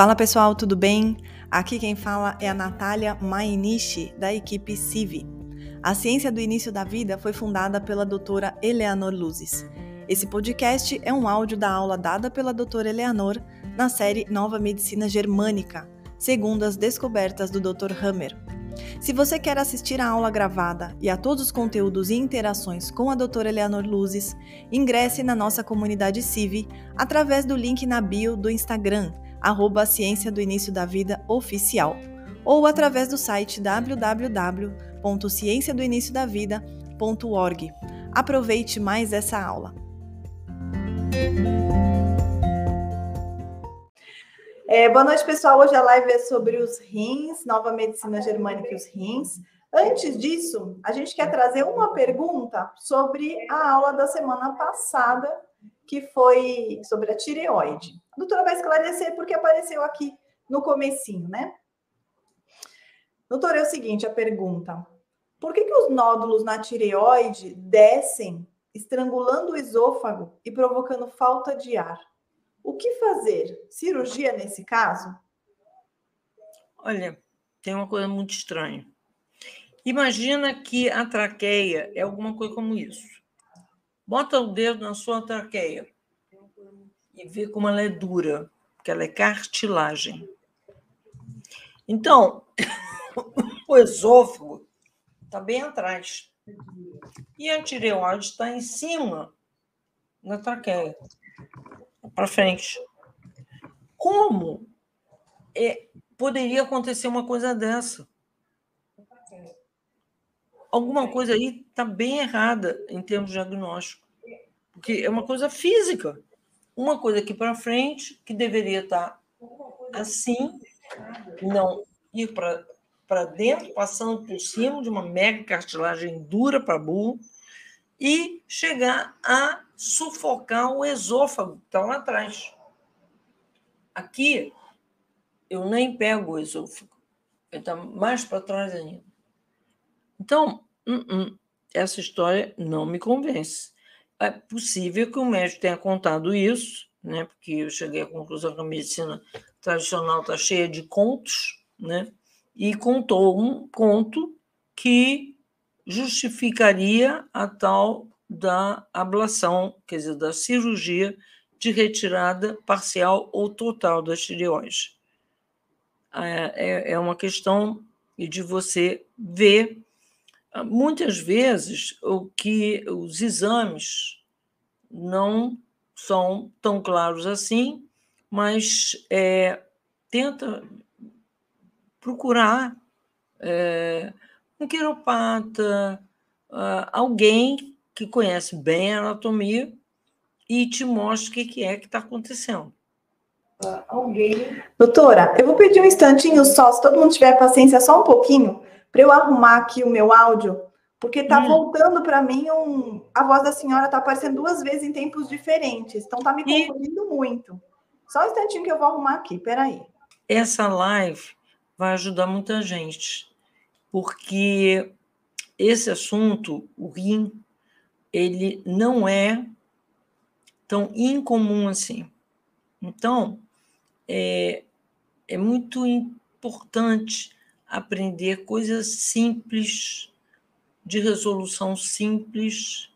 Fala pessoal, tudo bem? Aqui quem fala é a Natália Mainichi, da equipe CIVI. A Ciência do Início da Vida foi fundada pela doutora Eleanor Luzes. Esse podcast é um áudio da aula dada pela doutora Eleanor na série Nova Medicina Germânica, segundo as descobertas do Dr. Hammer. Se você quer assistir a aula gravada e a todos os conteúdos e interações com a doutora Eleanor Luzes, ingresse na nossa comunidade CIVI através do link na bio do Instagram, arroba Ciência do Início da Vida Oficial, ou através do site www.cienciadoiniciodavida.org. Aproveite mais essa aula. É, boa noite, pessoal. Hoje a live é sobre os rins, nova medicina germânica e os rins. Antes disso, a gente quer trazer uma pergunta sobre a aula da semana passada, que foi sobre a tireoide. A doutora vai esclarecer porque apareceu aqui no comecinho, né? Doutora, é o seguinte, a pergunta. Por que, que os nódulos na tireoide descem, estrangulando o esôfago e provocando falta de ar? O que fazer? Cirurgia nesse caso? Olha, tem uma coisa muito estranha. Imagina que a traqueia é alguma coisa como isso. Bota o dedo na sua traqueia e vê como ela é dura, porque ela é cartilagem. Então, o esôfago está bem atrás. E a tireoide está em cima da traqueia para frente. Como é, poderia acontecer uma coisa dessa? Alguma coisa aí está bem errada em termos de diagnóstico, porque é uma coisa física. Uma coisa aqui para frente que deveria estar tá assim, não ir para dentro, passando por cima de uma mega cartilagem dura para burro e chegar a sufocar o esôfago que está lá atrás. Aqui, eu nem pego o esôfago, ele está mais para trás ainda. Então, uh -uh, essa história não me convence. É possível que o médico tenha contado isso, né? porque eu cheguei à conclusão que a medicina tradicional está cheia de contos, né? e contou um conto que justificaria a tal da ablação, quer dizer, da cirurgia de retirada parcial ou total da tireoide. É, é, é uma questão de você ver, muitas vezes, o que os exames não são tão claros assim, mas é, tenta procurar é, um quiropata, alguém que conhece bem a anatomia e te mostra o que é que está acontecendo. Alguém. Doutora, eu vou pedir um instantinho só, se todo mundo tiver paciência, só um pouquinho, para eu arrumar aqui o meu áudio, porque está hum. voltando para mim um. A voz da senhora está aparecendo duas vezes em tempos diferentes, então está me confundindo e... muito. Só um instantinho que eu vou arrumar aqui, peraí. Essa live vai ajudar muita gente, porque esse assunto, o rim, ele não é tão incomum assim. Então, é, é muito importante aprender coisas simples, de resolução simples,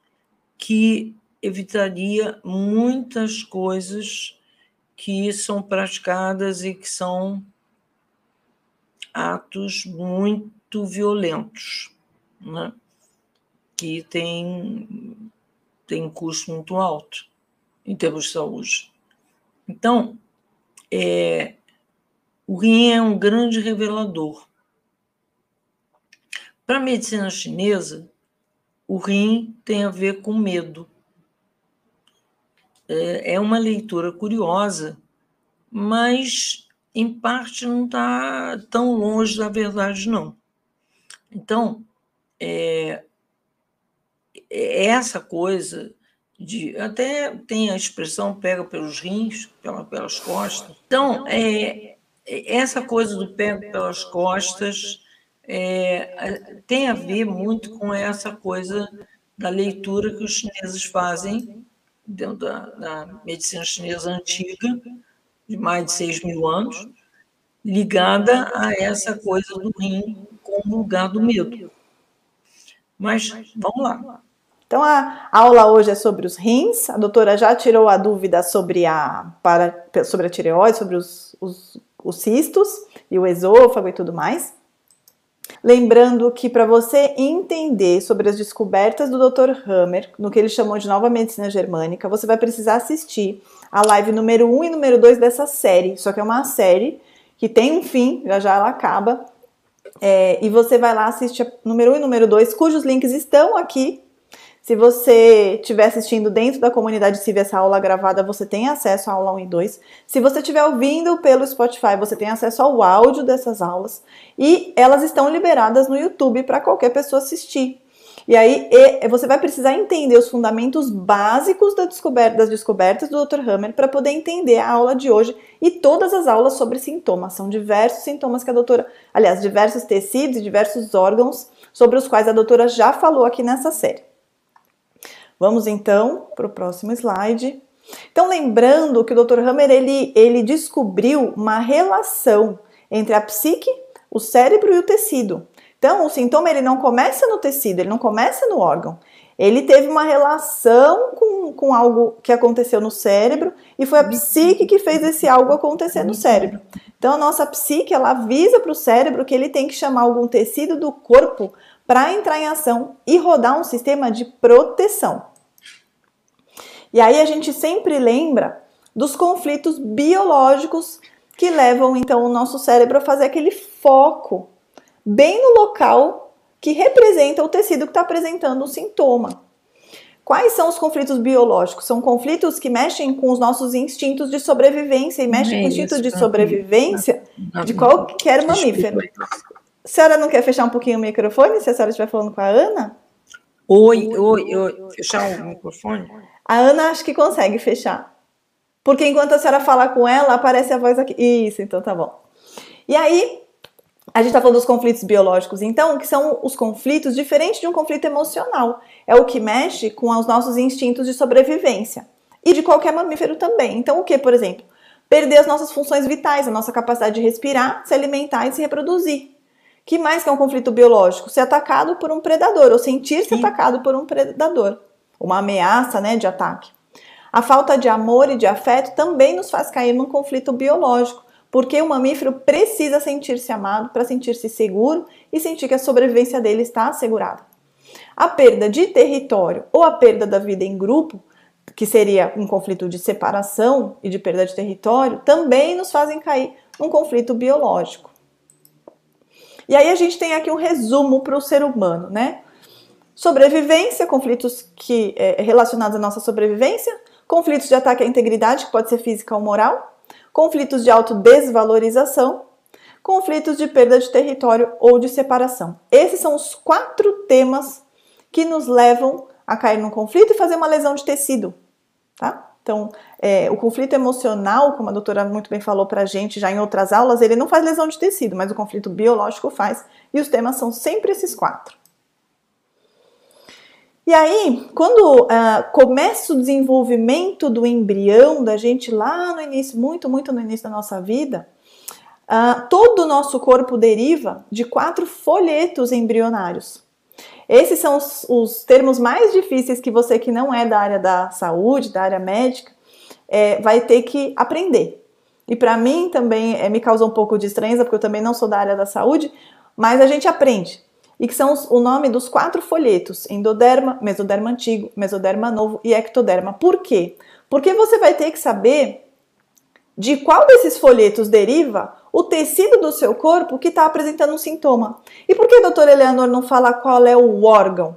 que evitaria muitas coisas que são praticadas e que são atos muito violentos. Né? que tem, tem custo muito alto em termos de saúde. Então, é, o rim é um grande revelador. Para a medicina chinesa, o rim tem a ver com medo. É, é uma leitura curiosa, mas em parte não está tão longe da verdade, não. Então, é, essa coisa de até tem a expressão pega pelos rins, pela, pelas costas. Então, é, essa coisa do pega pelas costas é, tem a ver muito com essa coisa da leitura que os chineses fazem dentro da, da medicina chinesa antiga de mais de 6 mil anos, ligada a essa coisa do rim como lugar do medo. Mas vamos lá. Então a aula hoje é sobre os rins. A doutora já tirou a dúvida sobre a, para, sobre a tireoide, sobre os, os, os cistos e o esôfago e tudo mais. Lembrando que para você entender sobre as descobertas do Dr. Hammer, no que ele chamou de nova medicina germânica, você vai precisar assistir a live número 1 e número 2 dessa série. Só que é uma série que tem um fim, já já ela acaba. É, e você vai lá assistir a número 1 e número 2, cujos links estão aqui se você estiver assistindo dentro da comunidade CIV essa aula gravada, você tem acesso à aula 1 e 2. Se você estiver ouvindo pelo Spotify, você tem acesso ao áudio dessas aulas. E elas estão liberadas no YouTube para qualquer pessoa assistir. E aí você vai precisar entender os fundamentos básicos da descoberta, das descobertas do Dr. Hammer para poder entender a aula de hoje e todas as aulas sobre sintomas. São diversos sintomas que a doutora, aliás, diversos tecidos e diversos órgãos sobre os quais a doutora já falou aqui nessa série. Vamos então para o próximo slide. Então, lembrando que o Dr. Hammer ele, ele descobriu uma relação entre a psique, o cérebro e o tecido. Então, o sintoma ele não começa no tecido, ele não começa no órgão. Ele teve uma relação com, com algo que aconteceu no cérebro e foi a psique que fez esse algo acontecer no cérebro. Então, a nossa psique ela avisa para o cérebro que ele tem que chamar algum tecido do corpo para entrar em ação e rodar um sistema de proteção. E aí a gente sempre lembra dos conflitos biológicos que levam então o nosso cérebro a fazer aquele foco bem no local que representa o tecido que está apresentando o sintoma. Quais são os conflitos biológicos? São conflitos que mexem com os nossos instintos de sobrevivência e mexem é com o instinto de sobrevivência de qualquer mamífero. A senhora não quer fechar um pouquinho o microfone se a senhora estiver falando com a Ana? Oi, oi, oi. Fechar o microfone? A Ana acho que consegue fechar. Porque enquanto a senhora fala com ela, aparece a voz aqui. Isso, então tá bom. E aí, a gente está falando dos conflitos biológicos, então, que são os conflitos diferentes de um conflito emocional. É o que mexe com os nossos instintos de sobrevivência. E de qualquer mamífero também. Então, o que, por exemplo? Perder as nossas funções vitais, a nossa capacidade de respirar, se alimentar e se reproduzir que mais que é um conflito biológico? Ser atacado por um predador ou sentir-se atacado por um predador, uma ameaça, né, de ataque. A falta de amor e de afeto também nos faz cair num conflito biológico, porque o mamífero precisa sentir-se amado para sentir-se seguro e sentir que a sobrevivência dele está assegurada. A perda de território ou a perda da vida em grupo, que seria um conflito de separação e de perda de território, também nos fazem cair num conflito biológico. E aí a gente tem aqui um resumo para o ser humano, né? Sobrevivência, conflitos que é, relacionados à nossa sobrevivência, conflitos de ataque à integridade, que pode ser física ou moral, conflitos de autodesvalorização, conflitos de perda de território ou de separação. Esses são os quatro temas que nos levam a cair num conflito e fazer uma lesão de tecido, tá? Então, é, o conflito emocional, como a doutora muito bem falou para a gente já em outras aulas, ele não faz lesão de tecido, mas o conflito biológico faz, e os temas são sempre esses quatro. E aí, quando uh, começa o desenvolvimento do embrião da gente lá no início, muito, muito no início da nossa vida, uh, todo o nosso corpo deriva de quatro folhetos embrionários. Esses são os, os, termos mais difíceis que você que não é da área da saúde, da área médica, é, vai ter que aprender. E para mim também é, me causa um pouco de estranheza, porque eu também não sou da área da saúde, mas a gente aprende. E que são os, o nome dos quatro folhetos: endoderma, mesoderma antigo, mesoderma novo e ectoderma. Por quê? Porque você vai ter que saber de qual desses folhetos deriva o tecido do seu corpo que está apresentando um sintoma. E por que a doutora Eleanor não fala qual é o órgão?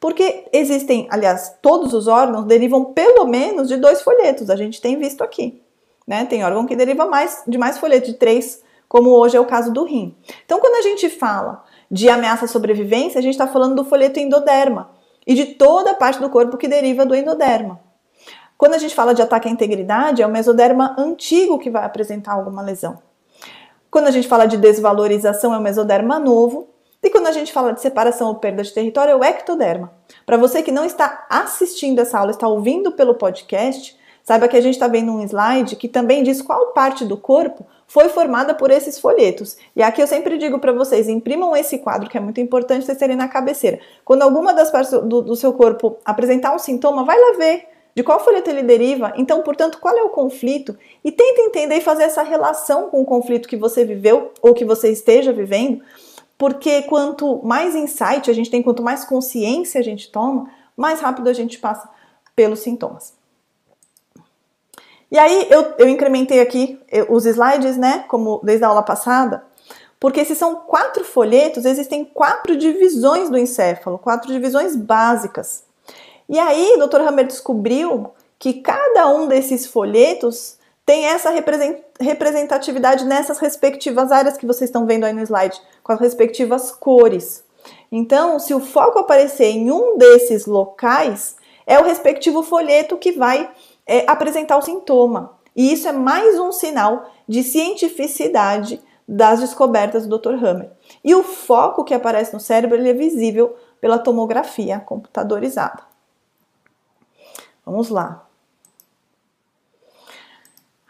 Porque existem, aliás, todos os órgãos derivam pelo menos de dois folhetos, a gente tem visto aqui. Né? Tem órgão que deriva mais, de mais folhetos, de três, como hoje é o caso do rim. Então, quando a gente fala de ameaça à sobrevivência, a gente está falando do folheto endoderma e de toda a parte do corpo que deriva do endoderma. Quando a gente fala de ataque à integridade, é o mesoderma antigo que vai apresentar alguma lesão. Quando a gente fala de desvalorização, é o mesoderma novo. E quando a gente fala de separação ou perda de território, é o ectoderma. Para você que não está assistindo essa aula, está ouvindo pelo podcast, saiba que a gente está vendo um slide que também diz qual parte do corpo foi formada por esses folhetos. E aqui eu sempre digo para vocês, imprimam esse quadro, que é muito importante vocês terem na cabeceira. Quando alguma das partes do, do seu corpo apresentar um sintoma, vai lá ver de qual folheto ele deriva, então, portanto, qual é o conflito e tenta entender e fazer essa relação com o conflito que você viveu ou que você esteja vivendo, porque quanto mais insight a gente tem, quanto mais consciência a gente toma, mais rápido a gente passa pelos sintomas. E aí eu, eu incrementei aqui os slides, né, como desde a aula passada, porque se são quatro folhetos, existem quatro divisões do encéfalo, quatro divisões básicas. E aí, o Dr. Hammer descobriu que cada um desses folhetos tem essa representatividade nessas respectivas áreas que vocês estão vendo aí no slide, com as respectivas cores. Então, se o foco aparecer em um desses locais, é o respectivo folheto que vai é, apresentar o sintoma. E isso é mais um sinal de cientificidade das descobertas do Dr. Hammer. E o foco que aparece no cérebro ele é visível pela tomografia computadorizada. Vamos lá.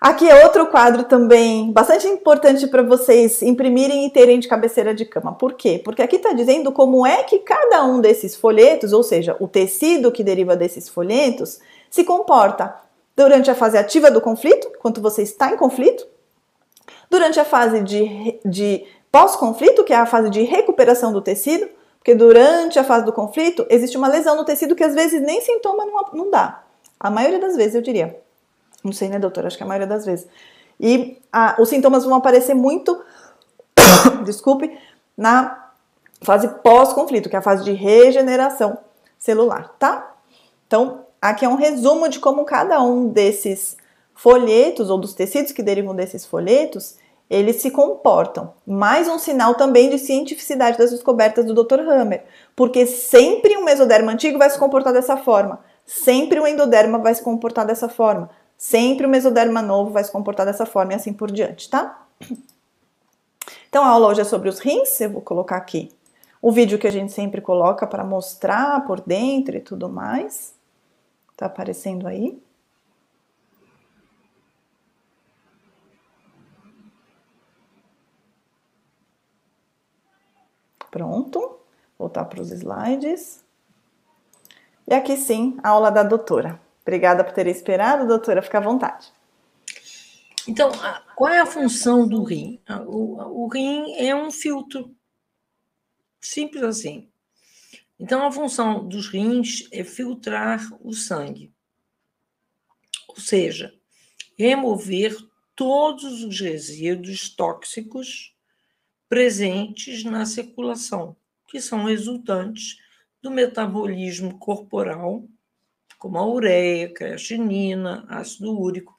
Aqui é outro quadro também bastante importante para vocês imprimirem e terem de cabeceira de cama. Por quê? Porque aqui está dizendo como é que cada um desses folhetos, ou seja, o tecido que deriva desses folhetos, se comporta durante a fase ativa do conflito, enquanto você está em conflito, durante a fase de, de pós-conflito, que é a fase de recuperação do tecido, porque durante a fase do conflito existe uma lesão no tecido que às vezes nem sintoma não, não dá. A maioria das vezes, eu diria. Não sei, né, doutora? Acho que a maioria das vezes. E a, os sintomas vão aparecer muito, desculpe, na fase pós-conflito, que é a fase de regeneração celular, tá? Então, aqui é um resumo de como cada um desses folhetos ou dos tecidos que derivam desses folhetos, eles se comportam. Mais um sinal também de cientificidade das descobertas do Dr. Hammer, porque sempre um mesoderma antigo vai se comportar dessa forma, sempre o endoderma vai se comportar dessa forma, Sempre o mesoderma novo vai se comportar dessa forma e assim por diante, tá? Então a aula hoje é sobre os rins, eu vou colocar aqui o vídeo que a gente sempre coloca para mostrar por dentro e tudo mais. Tá aparecendo aí? Pronto, voltar para os slides. E aqui sim, a aula da doutora. Obrigada por ter esperado, doutora. Fica à vontade. Então, qual é a função do rim? O, o rim é um filtro. Simples assim. Então, a função dos rins é filtrar o sangue. Ou seja, remover todos os resíduos tóxicos presentes na circulação, que são resultantes do metabolismo corporal como a ureia, creatinina, ácido úrico.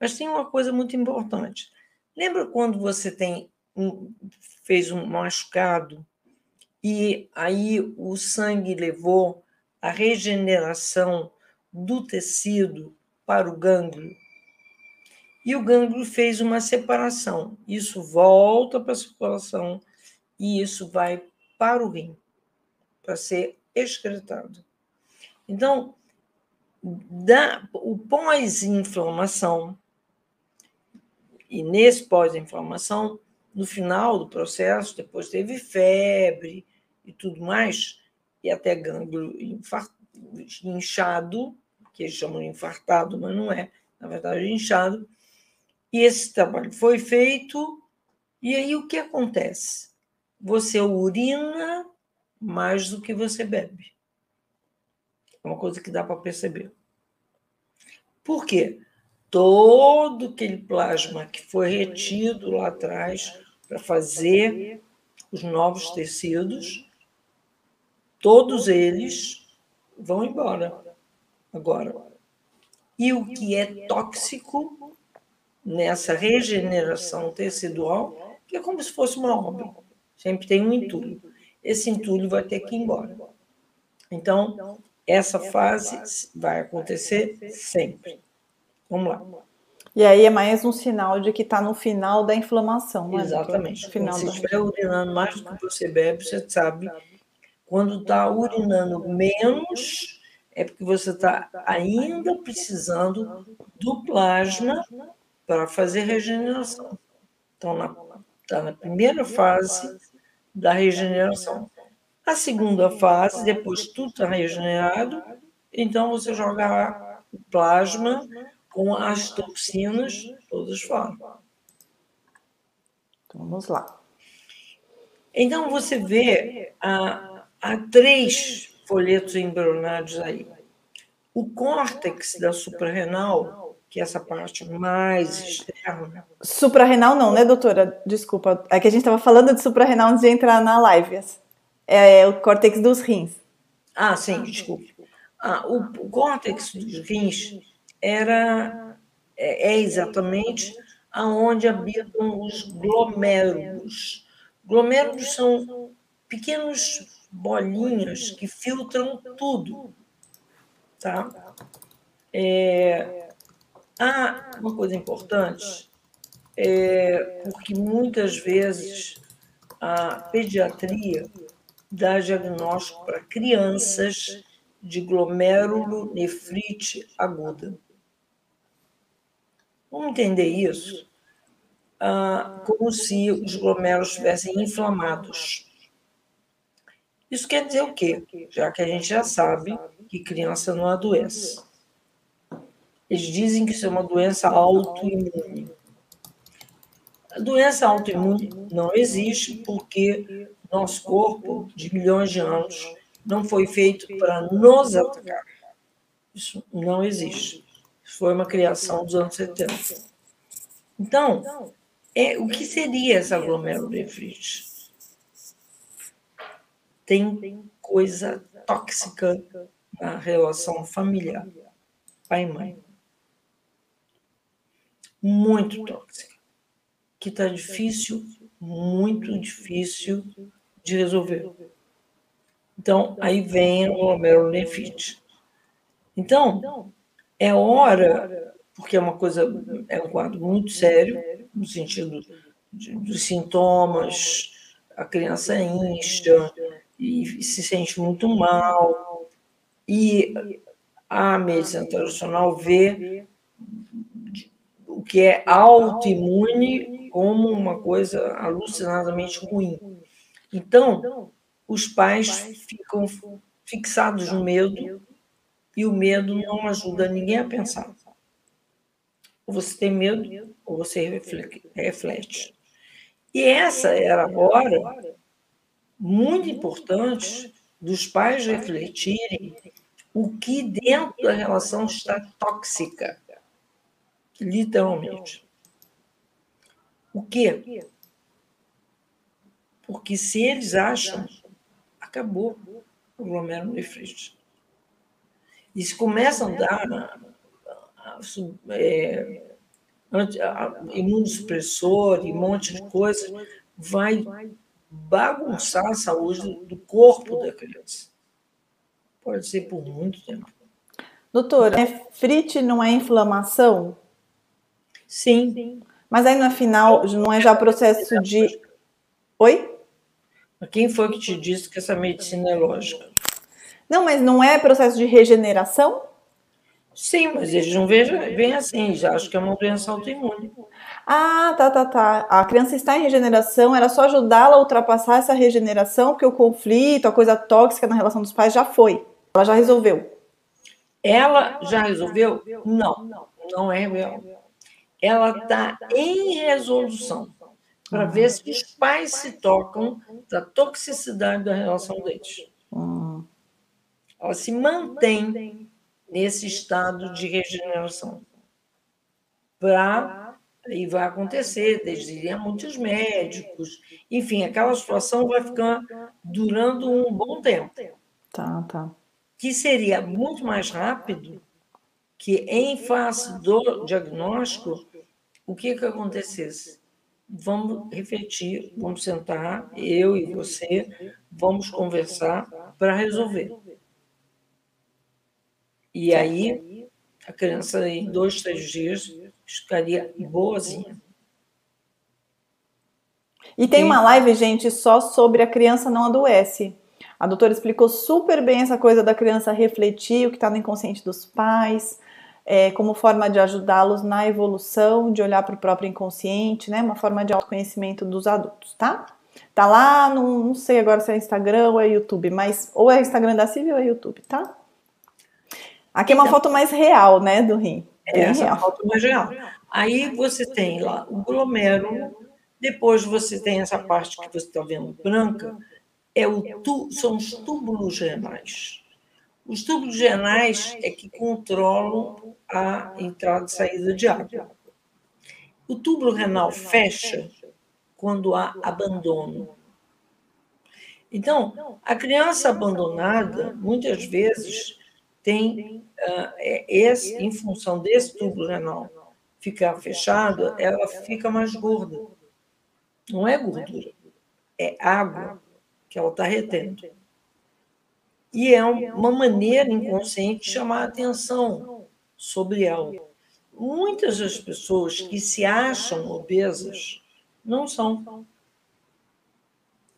Mas tem uma coisa muito importante. Lembra quando você tem um, fez um machucado e aí o sangue levou a regeneração do tecido para o gânglio? E o gânglio fez uma separação. Isso volta para a circulação e isso vai para o rim, para ser excretado. Então, da, o pós-inflamação, e nesse pós-inflamação, no final do processo, depois teve febre e tudo mais, e até gânglio inchado, que eles chamam de infartado, mas não é, na verdade, inchado. E esse trabalho foi feito, e aí o que acontece? Você urina mais do que você bebe. É uma coisa que dá para perceber. Por quê? Todo aquele plasma que foi retido lá atrás para fazer os novos tecidos, todos eles vão embora agora. E o que é tóxico nessa regeneração tecidual, que é como se fosse uma obra, sempre tem um entulho. Esse entulho vai ter que ir embora. Então, essa fase vai acontecer sempre. Vamos lá. E aí é mais um sinal de que está no final da inflamação, né? Exatamente. Final Se da... estiver urinando mais do que você bebe, você sabe. Quando está urinando menos, é porque você está ainda precisando do plasma para fazer regeneração. Então, está na, primeira fase da regeneração. A segunda fase, depois tudo está regenerado, então você joga o plasma com as toxinas todas fora. Então, vamos lá. Então você vê há, há três folhetos embrionários aí. O córtex da suprarrenal, que é essa parte mais externa. Suprarrenal não, né, doutora? Desculpa. É que a gente estava falando de suprarrenal antes de entrar na live. É o córtex dos rins. Ah, sim, desculpa. Ah, o, o córtex dos rins era é, é exatamente aonde habitam os glomérulos. Glomérulos são pequenos bolinhas que filtram tudo, tá? É, há uma coisa importante, é, porque muitas vezes a pediatria dá diagnóstico para crianças de glomerulonefrite aguda. Vamos entender isso ah, como se os glomérulos estivessem inflamados. Isso quer dizer o quê? Já que a gente já sabe que criança não adoece. Eles dizem que isso é uma doença autoimune. A doença autoimune não existe porque nosso corpo, de milhões de anos, não foi feito para nos atacar. Isso não existe. Isso foi uma criação dos anos 70. Então, é, o que seria essa glomerulonefrite? Tem coisa tóxica na relação familiar, pai e mãe. Muito tóxica. Que está difícil, muito difícil de resolver. Então, aí vem o glomerulonefrite. Então, é hora, porque é uma coisa, é um quadro muito sério, no sentido dos sintomas, a criança incha e se sente muito mal, e a medicina tradicional vê o que é autoimune como uma coisa alucinadamente ruim. Então, os pais ficam fixados no medo e o medo não ajuda ninguém a pensar. Ou você tem medo, ou você reflete. E essa era a hora muito importante dos pais refletirem o que dentro da relação está tóxica, literalmente. O quê? Porque se eles acham, acabou o glomerulonefrite. E se começam a dar é, imunossupressor e um monte de coisa, vai bagunçar a saúde do corpo da criança. Pode ser por muito tempo. Doutora, nefrite não é inflamação? Sim. Mas aí no final não é já processo de. Oi? Quem foi que te disse que essa medicina é lógica? Não, mas não é processo de regeneração? Sim, mas eles não veem assim, já acham que é uma doença autoimune. Ah, tá, tá, tá. A criança está em regeneração, era só ajudá-la a ultrapassar essa regeneração, porque o conflito, a coisa tóxica na relação dos pais já foi. Ela já resolveu. Ela já resolveu? Não, não é Ela está em resolução para ver se os pais se tocam da toxicidade da relação deles. Hum. Ela se mantém nesse estado de regeneração. Para e vai acontecer, desde muitos médicos, enfim, aquela situação vai ficar durando um bom tempo. Tá, tá. Que seria muito mais rápido que em face do diagnóstico, o que que acontecesse? Vamos refletir, vamos sentar, eu e você, vamos conversar para resolver. E aí, a criança, em dois, três dias, ficaria boazinha. E tem uma live, gente, só sobre a criança não adoece. A doutora explicou super bem essa coisa da criança refletir o que está no inconsciente dos pais. é, como forma de ajudá-los na evolução, de olhar para o próprio inconsciente, né? Uma forma de autoconhecimento dos adultos, tá? Tá lá, não, não sei agora se é Instagram ou é YouTube, mas ou é Instagram da Silvia ou é YouTube, tá? Aqui é uma então, foto mais real, né, do rim. É essa real. foto mais real. Aí você tem lá o glomérulo, depois você tem essa parte que você está vendo branca, é o tu, são os túbulos renais. Os túbulos renais é que controlam a entrada e saída de água. O túbulo renal fecha quando há abandono. Então, a criança abandonada, muitas vezes, tem, uh, esse, em função desse túbulo renal ficar fechado, ela fica mais gorda. Não é gordura, é água que ela está retendo. E é uma maneira inconsciente de chamar a atenção sobre ela. Muitas das pessoas que se acham obesas não são.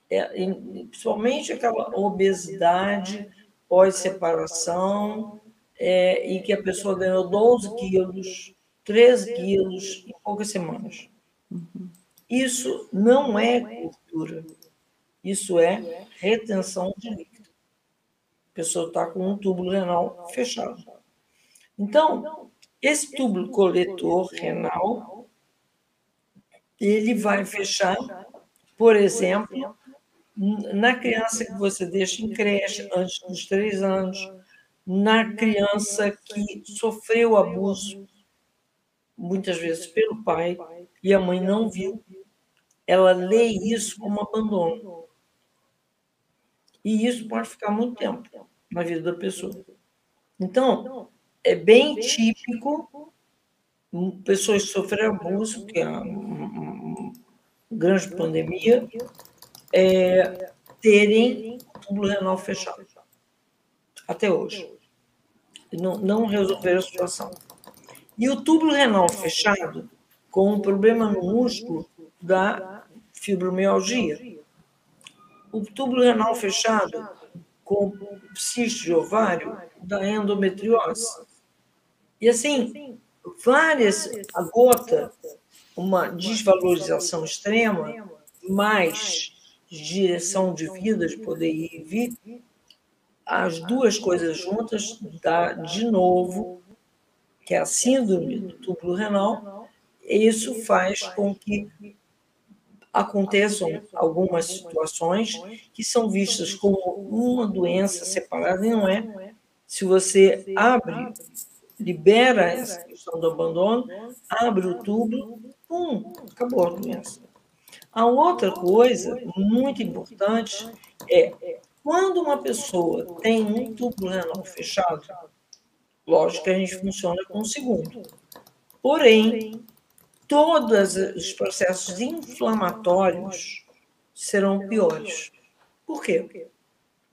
É, principalmente aquela obesidade pós-separação, é, e que a pessoa ganhou 12 quilos, 13 quilos em poucas semanas. Isso não é gordura, isso é retenção de líquido. A pessoa está com um túbulo renal fechado. Então, esse túbulo coletor renal, ele vai fechar, por exemplo, na criança que você deixa em creche antes dos três anos, na criança que sofreu abuso, muitas vezes pelo pai, e a mãe não viu, ela lê isso como abandono. E isso pode ficar muito tempo na vida da pessoa. Então, é bem típico pessoas que sofreram abuso, que é uma grande pandemia, é, terem túbulo renal fechado. Até hoje. Não, não resolveram a situação. E o túbulo renal fechado, com um problema no músculo da fibromialgia. O túbulo renal fechado, com cisto de ovário, da endometriose. E assim, várias, a gota, uma desvalorização extrema, mais de direção de vida, de poder ir e vir, as duas coisas juntas dá de novo, que é a síndrome do túbulo renal, isso faz com que aconteçam algumas situações que são vistas como uma doença separada e não é. Se você abre, libera essa questão do abandono, abre o túbulo, pum, acabou a doença. A outra coisa muito importante é quando uma pessoa tem um túbulo renal fechado, lógico que a gente funciona com o segundo. Porém, todos os processos inflamatórios serão piores. Por quê?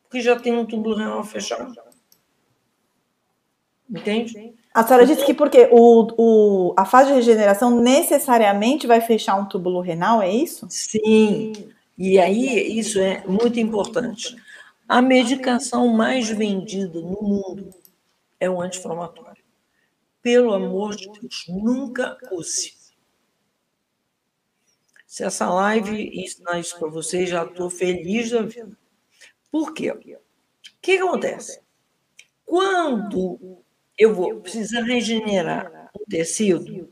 Porque já tem um túbulo renal fechado. Entende? A senhora disse que porque o, o, a fase de regeneração necessariamente vai fechar um túbulo renal, é isso? Sim. E aí isso é muito importante. A medicação mais vendida no mundo é o anti-inflamatório. Pelo amor de Deus, nunca use. Se essa live ensinar isso para vocês, já estou feliz da vida. Por quê? O que acontece? Quando eu vou precisar regenerar o tecido, o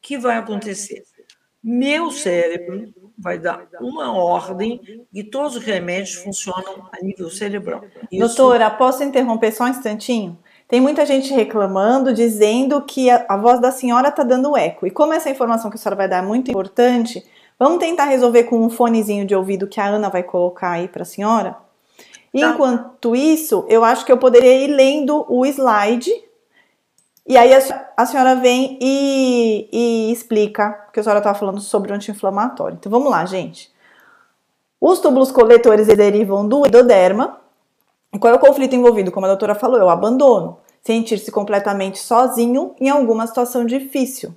que vai acontecer? Meu cérebro vai dar uma ordem e todos os remédios funcionam a nível cerebral. Isso... Doutora, posso interromper só um instantinho? Tem muita gente reclamando, dizendo que a, a voz da senhora está dando eco. E como essa informação que a senhora vai dar é muito importante, vamos tentar resolver com um fonezinho de ouvido que a Ana vai colocar aí para a senhora? Tá. Enquanto isso, eu acho que eu poderia ir lendo o slide e aí a, senhora vem e, e explica, porque a senhora estava falando sobre o anti-inflamatório. Então vamos lá, gente. Os túbulos coletores derivam do endoderma. Qual é o conflito envolvido? Como a doutora falou, é o abandono. Sentir-se completamente sozinho em alguma situação difícil.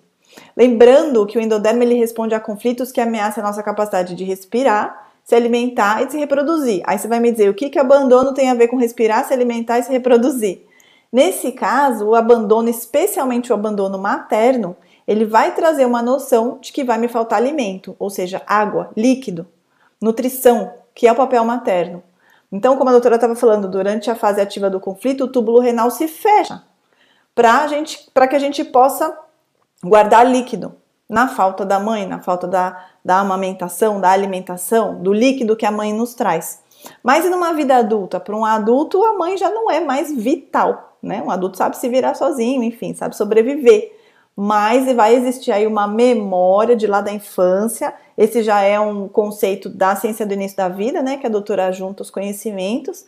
Lembrando que o endoderma ele responde a conflitos que ameaçam a nossa capacidade de respirar, se alimentar e se reproduzir. Aí você vai me dizer o que, que abandono tem a ver com respirar, se alimentar e se reproduzir. Nesse caso, o abandono, especialmente o abandono materno, ele vai trazer uma noção de que vai me faltar alimento, ou seja, água, líquido, nutrição, que é o papel materno. Então, como a doutora estava falando, durante a fase ativa do conflito, o túbulo renal se fecha para que a gente possa guardar líquido na falta da mãe, na falta da, da amamentação, da alimentação, do líquido que a mãe nos traz. Mas numa vida adulta? Para um adulto, a mãe já não é mais vital, né? Um adulto sabe se virar sozinho, enfim, sabe sobreviver. Mas vai existir aí uma memória de lá da infância. Esse já é um conceito da ciência do início da vida, né? Que a doutora junta os conhecimentos.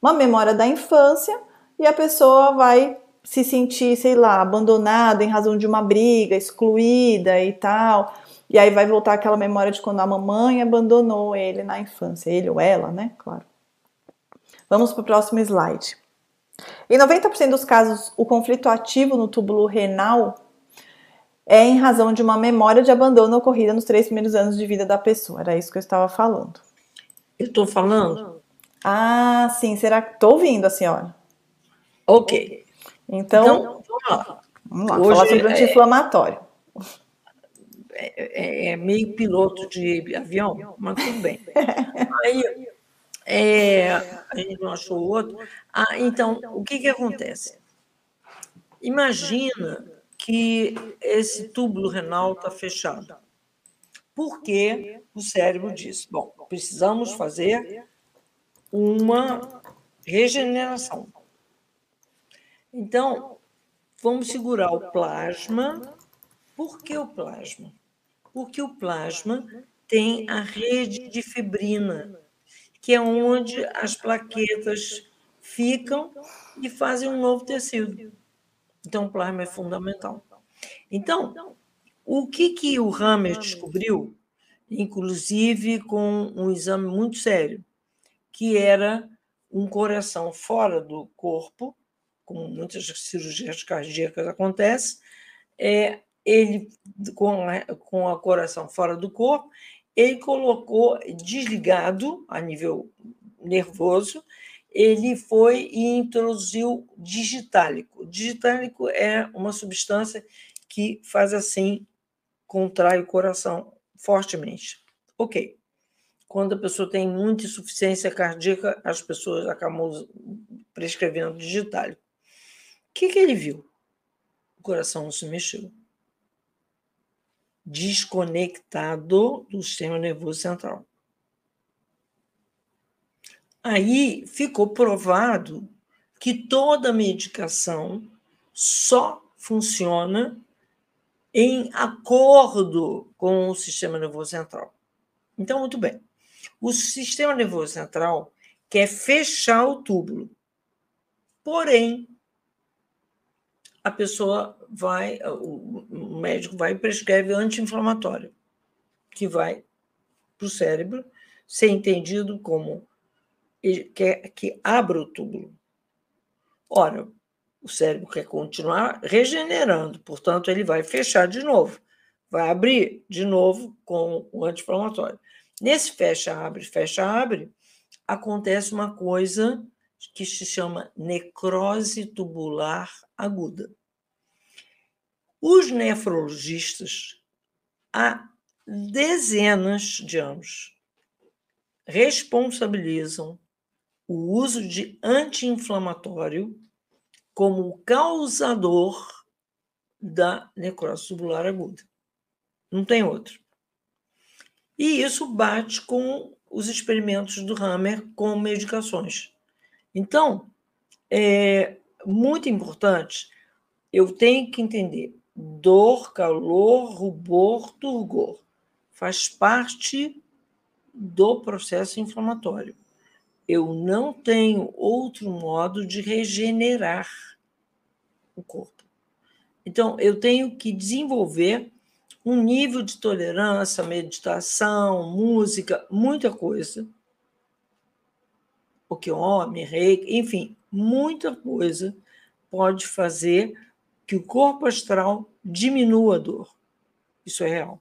Uma memória da infância e a pessoa vai se sentir, sei lá, abandonada em razão de uma briga, excluída e tal. E aí vai voltar aquela memória de quando a mamãe abandonou ele na infância, ele ou ela, né? Claro. Vamos para o próximo slide. Em 90% dos casos, o conflito ativo no túbulo renal é em razão de uma memória de abandono ocorrida nos três primeiros anos de vida da pessoa. Era isso que eu estava falando. Eu estou falando? Ah, sim. Será que estou ouvindo a senhora? Ok. Então, então vamos lá. Vamos lá, Hoje, falar sobre o anti-inflamatório. É, é, é, meio piloto de avião, mas tudo bem. Aí, é, a gente não achou outro. Ah, então, o que, que acontece? Imagina que esse túbulo renal está fechado. Porque o cérebro diz: bom, precisamos fazer uma regeneração. Então, vamos segurar o plasma. Por que o plasma? Porque o plasma tem a rede de fibrina, que é onde as plaquetas ficam e fazem um novo tecido. Então, o plasma é fundamental. Então, o que, que o Hammer descobriu, inclusive com um exame muito sério, que era um coração fora do corpo como muitas cirurgias cardíacas acontece, é, ele, com com a coração fora do corpo, ele colocou desligado a nível nervoso, ele foi e introduziu digitálico. Digitálico é uma substância que faz assim, contrai o coração fortemente. Ok. Quando a pessoa tem muita insuficiência cardíaca, as pessoas acabam prescrevendo digitálico que, que ele viu? O coração não se mexeu. Desconectado do sistema nervoso central. Aí ficou provado que toda medicação só funciona em acordo com o sistema nervoso central. Então, muito bem. O sistema nervoso central quer fechar o túbulo. Porém, a pessoa vai, o médico vai e prescreve anti-inflamatório, que vai para o cérebro, ser entendido como que, que abra o túbulo. Ora, o cérebro quer continuar regenerando, portanto, ele vai fechar de novo, vai abrir de novo com o anti-inflamatório. Nesse fecha-abre, fecha-abre, acontece uma coisa que se chama necrose tubular aguda. Os nefrologistas, há dezenas de anos, responsabilizam o uso de anti-inflamatório como causador da necrose tubular aguda. Não tem outro. E isso bate com os experimentos do Hammer com medicações. Então, é muito importante, eu tenho que entender dor, calor, rubor, turgor. Faz parte do processo inflamatório. Eu não tenho outro modo de regenerar o corpo. Então, eu tenho que desenvolver um nível de tolerância, meditação, música, muita coisa. O que homem, rei, enfim, muita coisa pode fazer que o corpo astral diminua a dor. Isso é real.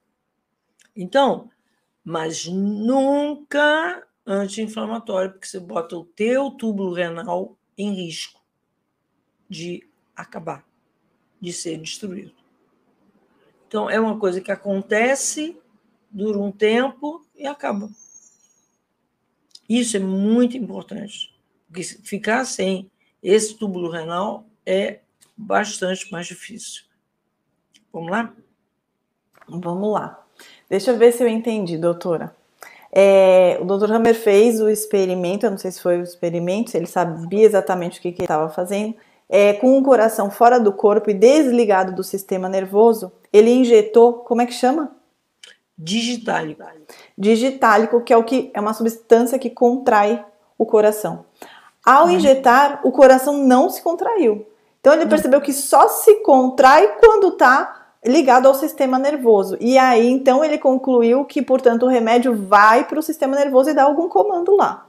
Então, mas nunca anti-inflamatório, porque você bota o teu túbulo renal em risco. de acabar, de ser destruído. Então, é uma coisa que acontece, dura um tempo e acaba. Isso é muito importante, porque ficar sem esse túbulo renal é bastante mais difícil. Vamos lá? Vamos lá. Deixa eu ver se eu entendi, doutora. É, o doutor Hammer fez o experimento, eu não sei se foi o experimento, se ele sabia exatamente o que, que ele estava fazendo, é, com o coração fora do corpo e desligado do sistema nervoso, ele injetou, como é que chama? Digitálico. Digitálico, que é o que é uma substância que contrai o coração. Ao uhum. injetar, o coração não se contraiu. Então ele percebeu que só se contrai quando está ligado ao sistema nervoso. E aí, então, ele concluiu que, portanto, o remédio vai para o sistema nervoso e dá algum comando lá.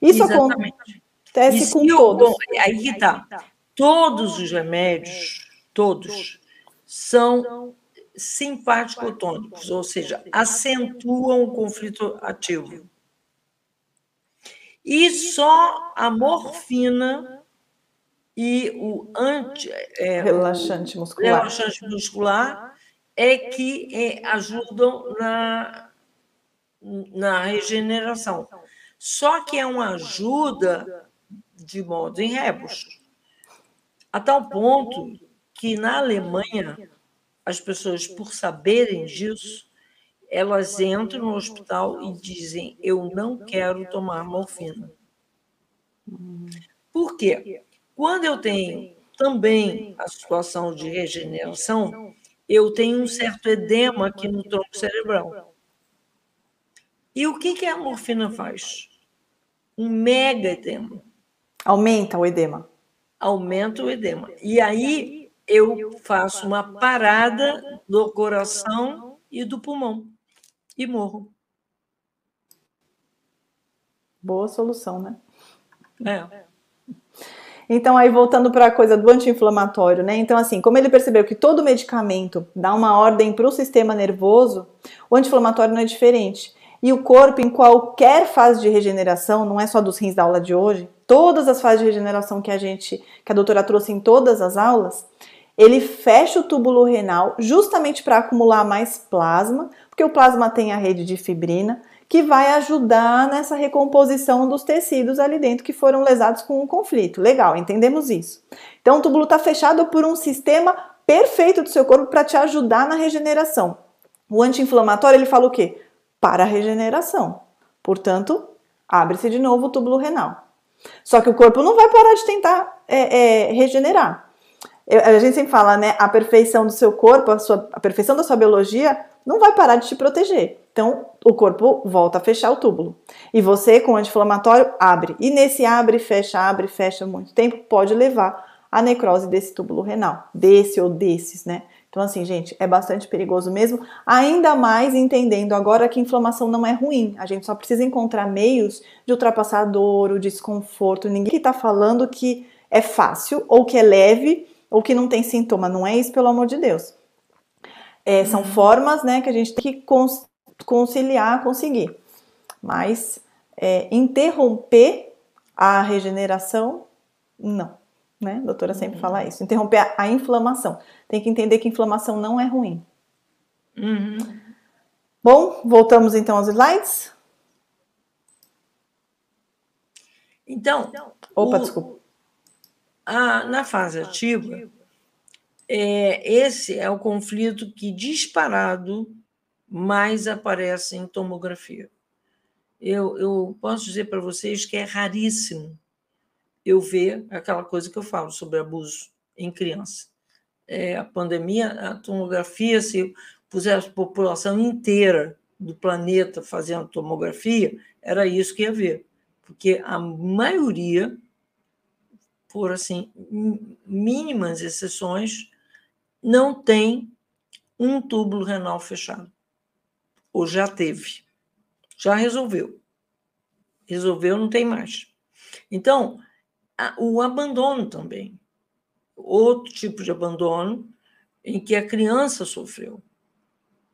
Isso Exatamente. acontece com todos. Bom, aí que tá. Todos os remédios, todos, são simpático-tônicos, ou seja, acentuam o conflito ativo. E só a morfina e o anti é, relaxante muscular, relaxante muscular é que é, ajudam na, na regeneração. Só que é uma ajuda de modo em rebus, a tal ponto que na Alemanha as pessoas, por saberem disso, elas entram no hospital e dizem: Eu não quero tomar morfina. Por quê? Quando eu tenho também a situação de regeneração, eu tenho um certo edema aqui no tronco cerebral. E o que, que a morfina faz? Um mega edema. Aumenta o edema. Aumenta o edema. E aí eu faço uma parada do coração e do pulmão e morro. Boa solução, né? É. Então, aí voltando para a coisa do anti-inflamatório, né? Então, assim, como ele percebeu que todo medicamento dá uma ordem para o sistema nervoso, o anti-inflamatório não é diferente. E o corpo, em qualquer fase de regeneração, não é só dos rins da aula de hoje, todas as fases de regeneração que a gente, que a doutora trouxe em todas as aulas, ele fecha o túbulo renal justamente para acumular mais plasma, porque o plasma tem a rede de fibrina, que vai ajudar nessa recomposição dos tecidos ali dentro que foram lesados com o conflito. Legal, entendemos isso. Então, o túbulo está fechado por um sistema perfeito do seu corpo para te ajudar na regeneração. O anti-inflamatório, ele fala o quê? Para a regeneração. Portanto, abre-se de novo o túbulo renal. Só que o corpo não vai parar de tentar é, é, regenerar. Eu, a gente sempre fala, né? A perfeição do seu corpo, a, sua, a perfeição da sua biologia não vai parar de te proteger. Então, o corpo volta a fechar o túbulo. E você, com anti-inflamatório, abre. E nesse abre, fecha, abre, fecha muito tempo, pode levar à necrose desse túbulo renal. Desse ou desses, né? Então, assim, gente, é bastante perigoso mesmo. Ainda mais entendendo agora que inflamação não é ruim. A gente só precisa encontrar meios de ultrapassar a dor, o desconforto. Ninguém está falando que é fácil ou que é leve ou que não tem sintoma. Não é isso, pelo amor de Deus. É, são uhum. formas né, que a gente tem que conciliar, conseguir. Mas é, interromper a regeneração, não. Né? A doutora sempre uhum. fala isso. Interromper a, a, inflamação. Tem que entender que inflamação não é ruim. Uhum. Bom, voltamos então aos slides. Então, opa, o, desculpa. A, na fase ativa, é, esse é o conflito que disparado mais aparece em tomografia. Eu, eu posso dizer para vocês que é raríssimo eu ver aquela coisa que eu falo sobre abuso em criança. É, a pandemia, a tomografia, se pusesse a população inteira do planeta fazendo tomografia, era isso que ia ver. Porque a maioria, por assim, mínimas exceções, não tem um túbulo renal fechado ou já teve. Já resolveu. Resolveu, não tem mais. Então, o abandono também. Outro tipo de abandono em que a criança sofreu.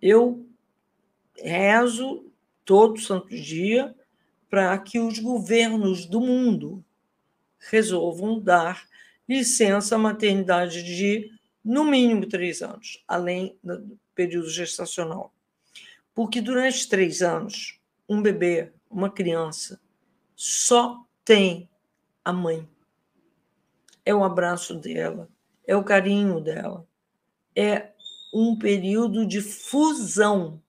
Eu rezo todo santo dia para que os governos do mundo resolvam dar licença maternidade de no mínimo três anos, além do período gestacional. Porque durante três anos, um bebê, uma criança, só tem a mãe. É o abraço dela, é o carinho dela, é um período de fusão.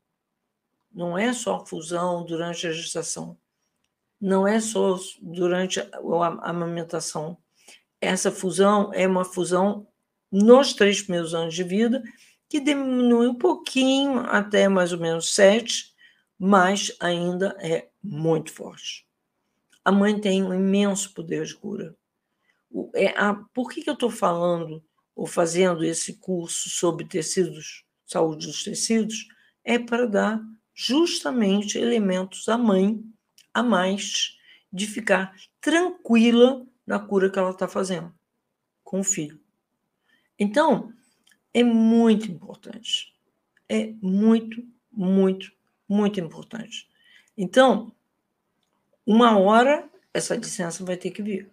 Não é só fusão durante a gestação, não é só durante a amamentação. Essa fusão é uma fusão nos três primeiros anos de vida, que diminui um pouquinho até mais ou menos sete, mas ainda é muito forte. A mãe tem um imenso poder de cura. É a, por que, que eu estou falando ou fazendo esse curso sobre tecidos, saúde dos tecidos? É para dar justamente elementos à mãe a mais de ficar tranquila na cura que ela está fazendo com o filho. Então, é muito importante. É muito, muito, muito importante. Então, uma hora essa licença vai ter que vir.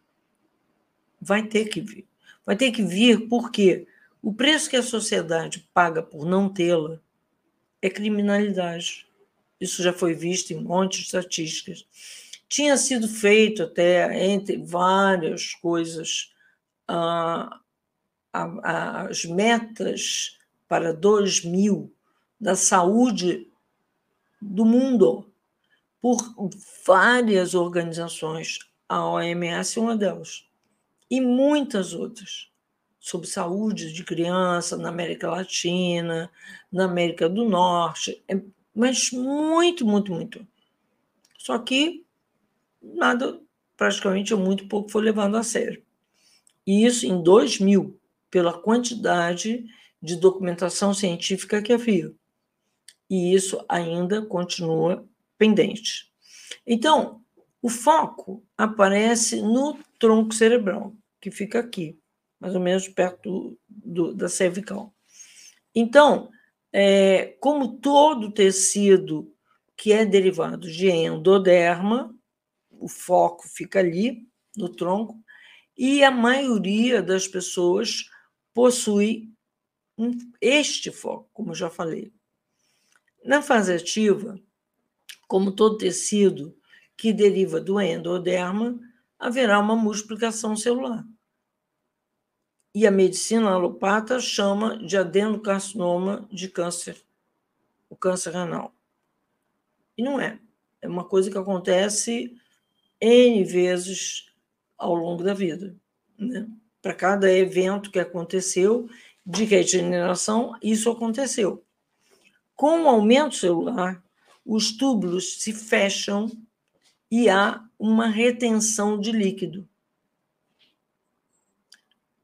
Vai ter que vir. Vai ter que vir porque o preço que a sociedade paga por não tê-la é criminalidade. Isso já foi visto em um monte de estatísticas. Tinha sido feito até, entre várias coisas, uh, as metas para 2000 da saúde do mundo por várias organizações, a OMS é uma delas, e muitas outras, sobre saúde de criança na América Latina, na América do Norte, é, mas muito, muito, muito. Só que nada, praticamente muito pouco foi levado a sério. E isso em 2000 pela quantidade de documentação científica que havia. E isso ainda continua pendente. Então, o foco aparece no tronco cerebral, que fica aqui, mais ou menos perto do, da cervical. Então, é, como todo tecido que é derivado de endoderma, o foco fica ali no tronco, e a maioria das pessoas possui este foco, como já falei. Na fase ativa, como todo tecido que deriva do endoderma, haverá uma multiplicação celular. E a medicina alopata chama de adenocarcinoma de câncer, o câncer renal. E não é. É uma coisa que acontece N vezes ao longo da vida. Né? para cada evento que aconteceu de regeneração, isso aconteceu. Com o aumento celular, os túbulos se fecham e há uma retenção de líquido.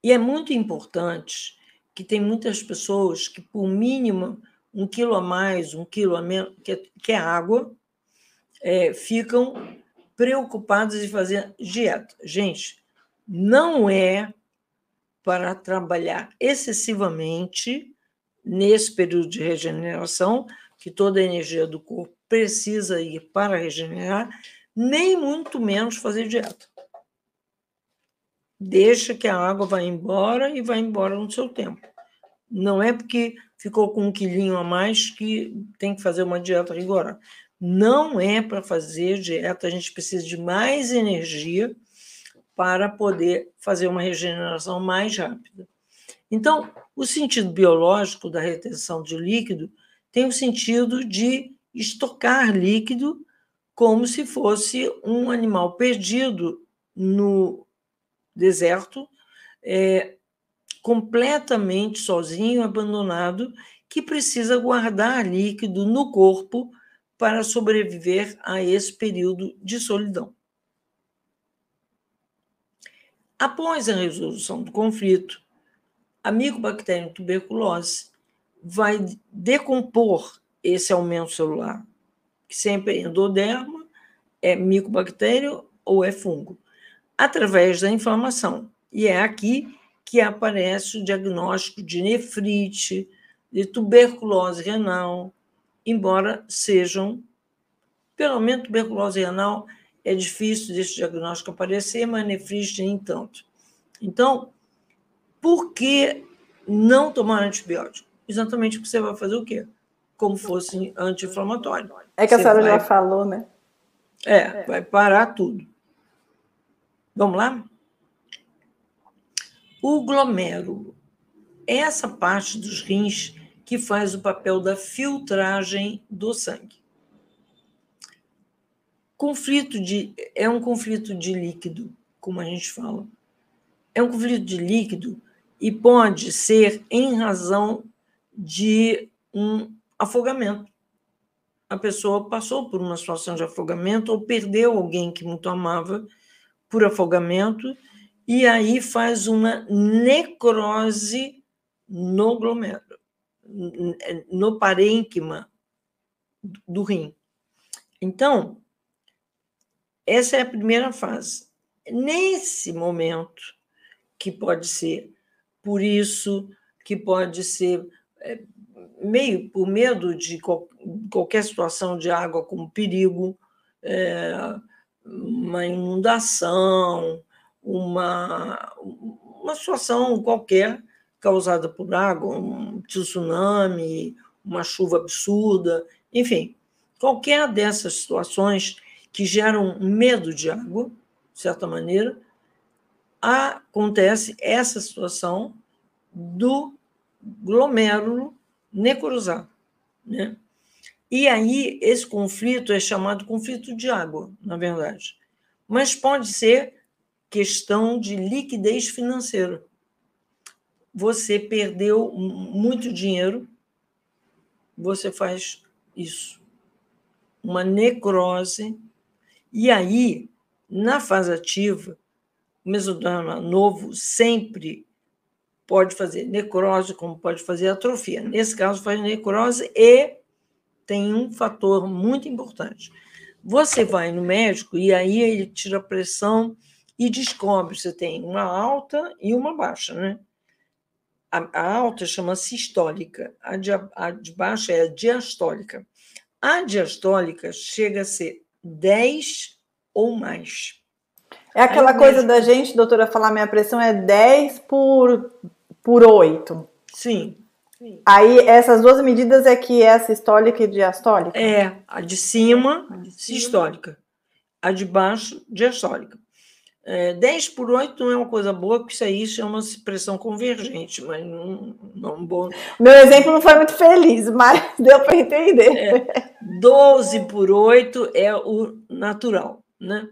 E é muito importante que tem muitas pessoas que, por mínimo um quilo a mais, um quilo a menos, que é, que é água, é, ficam preocupadas em fazer dieta. Gente, não é para trabalhar excessivamente nesse período de regeneração, que toda a energia do corpo precisa ir para regenerar, nem muito menos fazer dieta. Deixa que a água vá embora e vai embora no seu tempo. Não é porque ficou com um quilinho a mais que tem que fazer uma dieta rigorosa. Não é para fazer dieta, a gente precisa de mais energia para poder fazer uma regeneração mais rápida. Então, o sentido biológico da retenção de líquido tem o sentido de estocar líquido como se fosse um animal perdido no deserto, é, completamente sozinho, abandonado, que precisa guardar líquido no corpo para sobreviver a esse período de solidão. Após a resolução do conflito, a micobactéria tuberculose vai decompor esse aumento celular, que sempre é endoderma, é micobactéria ou é fungo, através da inflamação. E é aqui que aparece o diagnóstico de nefrite, de tuberculose renal, embora sejam, pelo menos tuberculose renal é difícil desse diagnóstico aparecer, mas nefrite nem tanto. Então, Por que não tomar antibiótico? Exatamente porque você vai fazer o quê? Como fosse anti-inflamatório. É que a senhora vai... já falou, né? É, vai parar tudo. Vamos lá? O glomérulo é essa parte dos rins que faz o papel da filtragem do sangue. Conflito de é um conflito de líquido, como a gente fala. É um conflito de líquido e pode ser em razão de um afogamento. A pessoa passou por uma situação de afogamento ou perdeu alguém que muito amava por afogamento e aí faz uma necrose no glomérulo, no parênquima do rim. Então, essa é a primeira fase. Nesse momento, que pode ser por isso, que pode ser é, meio por medo de qualquer situação de água como perigo, é, uma inundação, uma, uma situação qualquer causada por água, um tsunami, uma chuva absurda, enfim, qualquer dessas situações que geram medo de água, de certa maneira, acontece essa situação do glomérulo necrosado. Né? E aí, esse conflito é chamado conflito de água, na verdade. Mas pode ser questão de liquidez financeira. Você perdeu muito dinheiro, você faz isso. Uma necrose e aí, na fase ativa, o mesoderma novo sempre pode fazer necrose, como pode fazer atrofia. Nesse caso, faz necrose e tem um fator muito importante. Você vai no médico e aí ele tira a pressão e descobre se tem uma alta e uma baixa, né? A, a alta chama sistólica, a de, a de baixa é a diastólica. A diastólica chega a ser 10 ou mais. É aquela Aí coisa da gente, doutora, falar minha pressão é 10 por, por 8. Sim. Aí essas duas medidas é que é sistólica e diastólica? É, a de cima, a de sistólica. A de baixo, diastólica. É, 10 por 8 não é uma coisa boa, porque isso aí chama-se pressão convergente, mas não, não bom. Meu exemplo não foi muito feliz, mas deu para entender. É, 12 por 8 é o natural, né?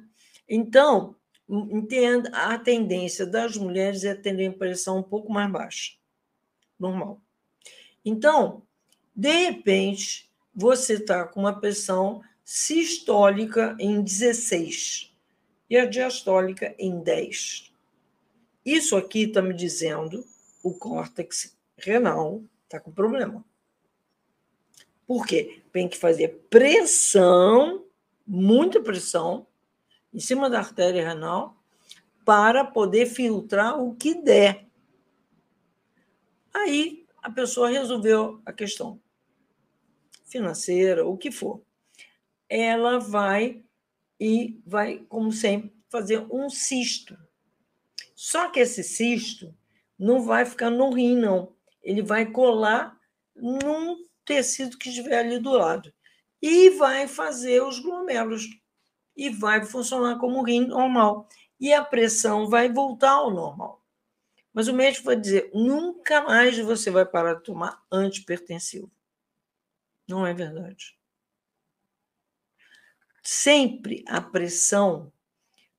Então, entenda, a tendência das mulheres é ter a pressão um pouco mais baixa, normal. Então, de repente, você está com uma pressão sistólica em 16 e a diastólica em 10. Isso aqui está me dizendo o córtex renal está com problema. Por quê? Tem que fazer pressão, muita pressão, em cima da artéria renal, para poder filtrar o que der. Aí a pessoa resolveu a questão financeira, o que for. Ela vai e vai, como sempre, fazer um cisto. Só que esse cisto não vai ficar no rim, não. Ele vai colar num tecido que estiver ali do lado. E vai fazer os glomérulos. E vai funcionar como rim normal. E a pressão vai voltar ao normal. Mas o médico vai dizer: nunca mais você vai parar de tomar antipertensivo. Não é verdade sempre a pressão,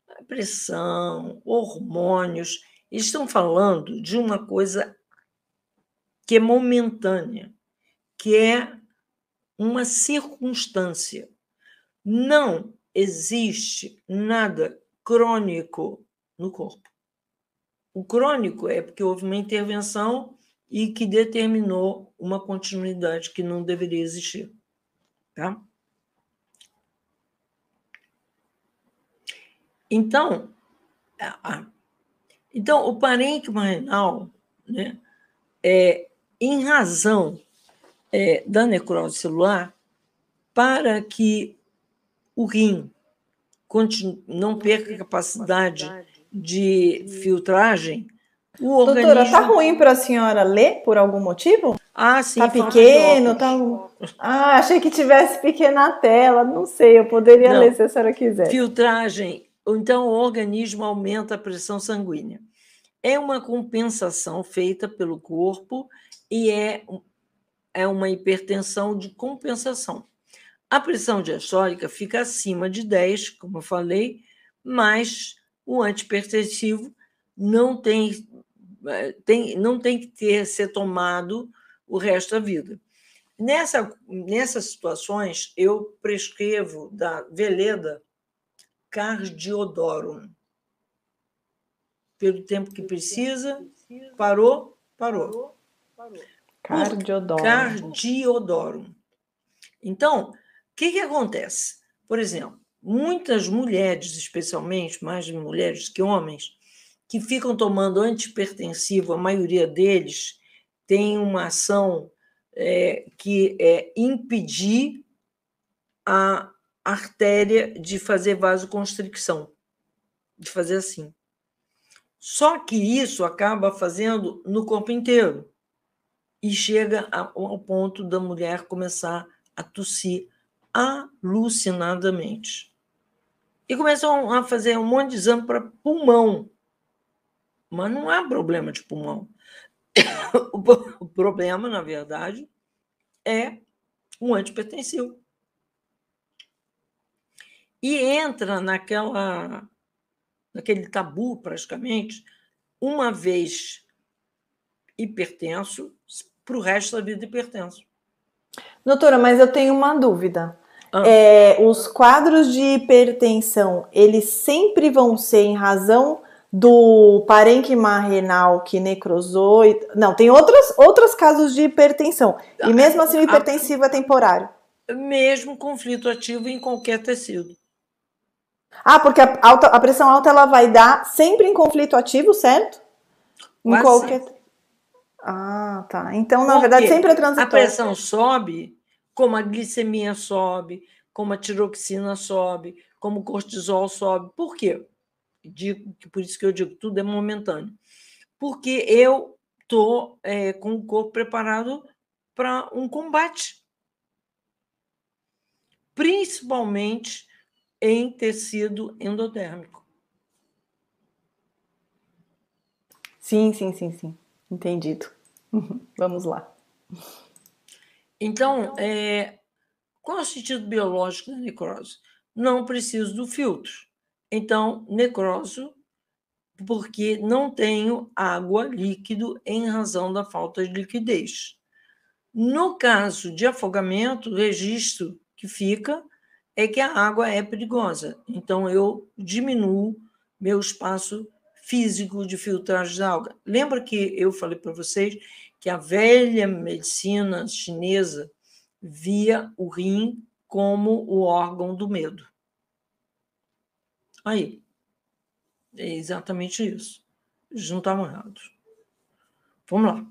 a pressão, hormônios, estão falando de uma coisa que é momentânea, que é uma circunstância. Não existe nada crônico no corpo. O crônico é porque houve uma intervenção e que determinou uma continuidade que não deveria existir. Tá? Então, então o parênquima renal, né, é, em razão é, da necrose celular, para que o rim continue, não perca capacidade de filtragem, O organismo... Doutora, tá ruim para a senhora ler por algum motivo? Ah, sim. Tá pequeno, tá. Ah, achei que tivesse pequena a tela. Não sei, eu poderia não. ler se a senhora quiser. Filtragem. Então, o organismo aumenta a pressão sanguínea. É uma compensação feita pelo corpo e é, é uma hipertensão de compensação. A pressão diastólica fica acima de 10, como eu falei, mas o antipertensivo não tem, eh, tem, não tem que ter, ser tomado o resto da vida. Nessa, nessas situações, eu prescrevo da Veleda Cardiodorum. Pelo tempo que precisa, parou, parou. Cardiodorum. Cardiodorum. Então, o que, que acontece? Por exemplo, muitas mulheres, especialmente, mais mulheres que homens, que ficam tomando antipertensivo, a maioria deles tem uma ação é, que é impedir a artéria de fazer vasoconstricção, de fazer assim. Só que isso acaba fazendo no corpo inteiro e chega ao ponto da mulher começar a tossir alucinadamente. E começam a fazer um monte de exame para pulmão, mas não há problema de pulmão. O problema, na verdade, é um antipertensivo. E entra naquela, naquele tabu, praticamente, uma vez hipertenso, para o resto da vida hipertenso. Doutora, mas eu tenho uma dúvida. Ah. É, os quadros de hipertensão, eles sempre vão ser em razão do parênquima renal que necrosou. E... Não, tem outros, outros casos de hipertensão. E ah, mesmo assim o hipertensivo é temporário. Mesmo conflito ativo em qualquer tecido. Ah, porque a, alta, a pressão alta ela vai dar sempre em conflito ativo, certo? Em qualquer. Ah, tá. Então, na verdade, sempre é transitório. A pressão sobe, como a glicemia sobe, como a tiroxina sobe, como o cortisol sobe. Por quê? digo, por isso que eu digo, tudo é momentâneo. Porque eu estou é, com o corpo preparado para um combate. Principalmente em tecido endodérmico. Sim, sim, sim, sim. Entendido. Vamos lá. Então, é, qual é o sentido biológico da necrose? Não preciso do filtro. Então, necroso, porque não tenho água, líquido, em razão da falta de liquidez. No caso de afogamento, o registro que fica é que a água é perigosa. Então, eu diminuo meu espaço físico de filtragem da água. Lembra que eu falei para vocês que a velha medicina chinesa via o rim como o órgão do medo. Aí. É exatamente isso. Eles não estavam errados. Vamos lá.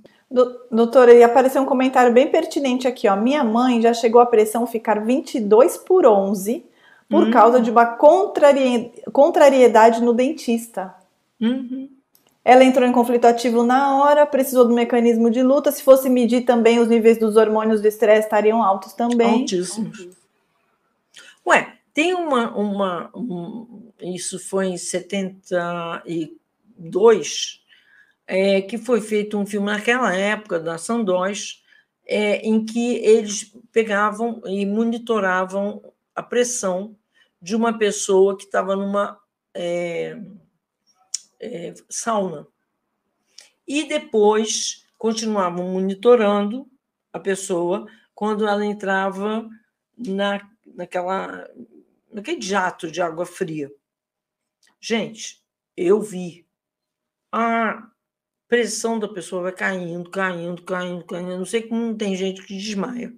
Doutora, e apareceu um comentário bem pertinente aqui, ó. Minha mãe já chegou a pressão ficar 22 por 11 por hum. causa de uma contrariedade no dentista. Uhum. Ela entrou em conflito ativo na hora, precisou do mecanismo de luta. Se fosse medir também, os níveis dos hormônios do estresse estariam altos também. Altíssimos. Ué, tem uma. uma um, isso foi em 72, é, que foi feito um filme naquela época, da Sandóis, é, em que eles pegavam e monitoravam a pressão de uma pessoa que estava numa é, é, sauna. E depois continuavam monitorando a pessoa quando ela entrava na, naquela naquele jato de água fria. Gente, eu vi. A pressão da pessoa vai caindo, caindo, caindo, caindo. não sei como tem gente que desmaia,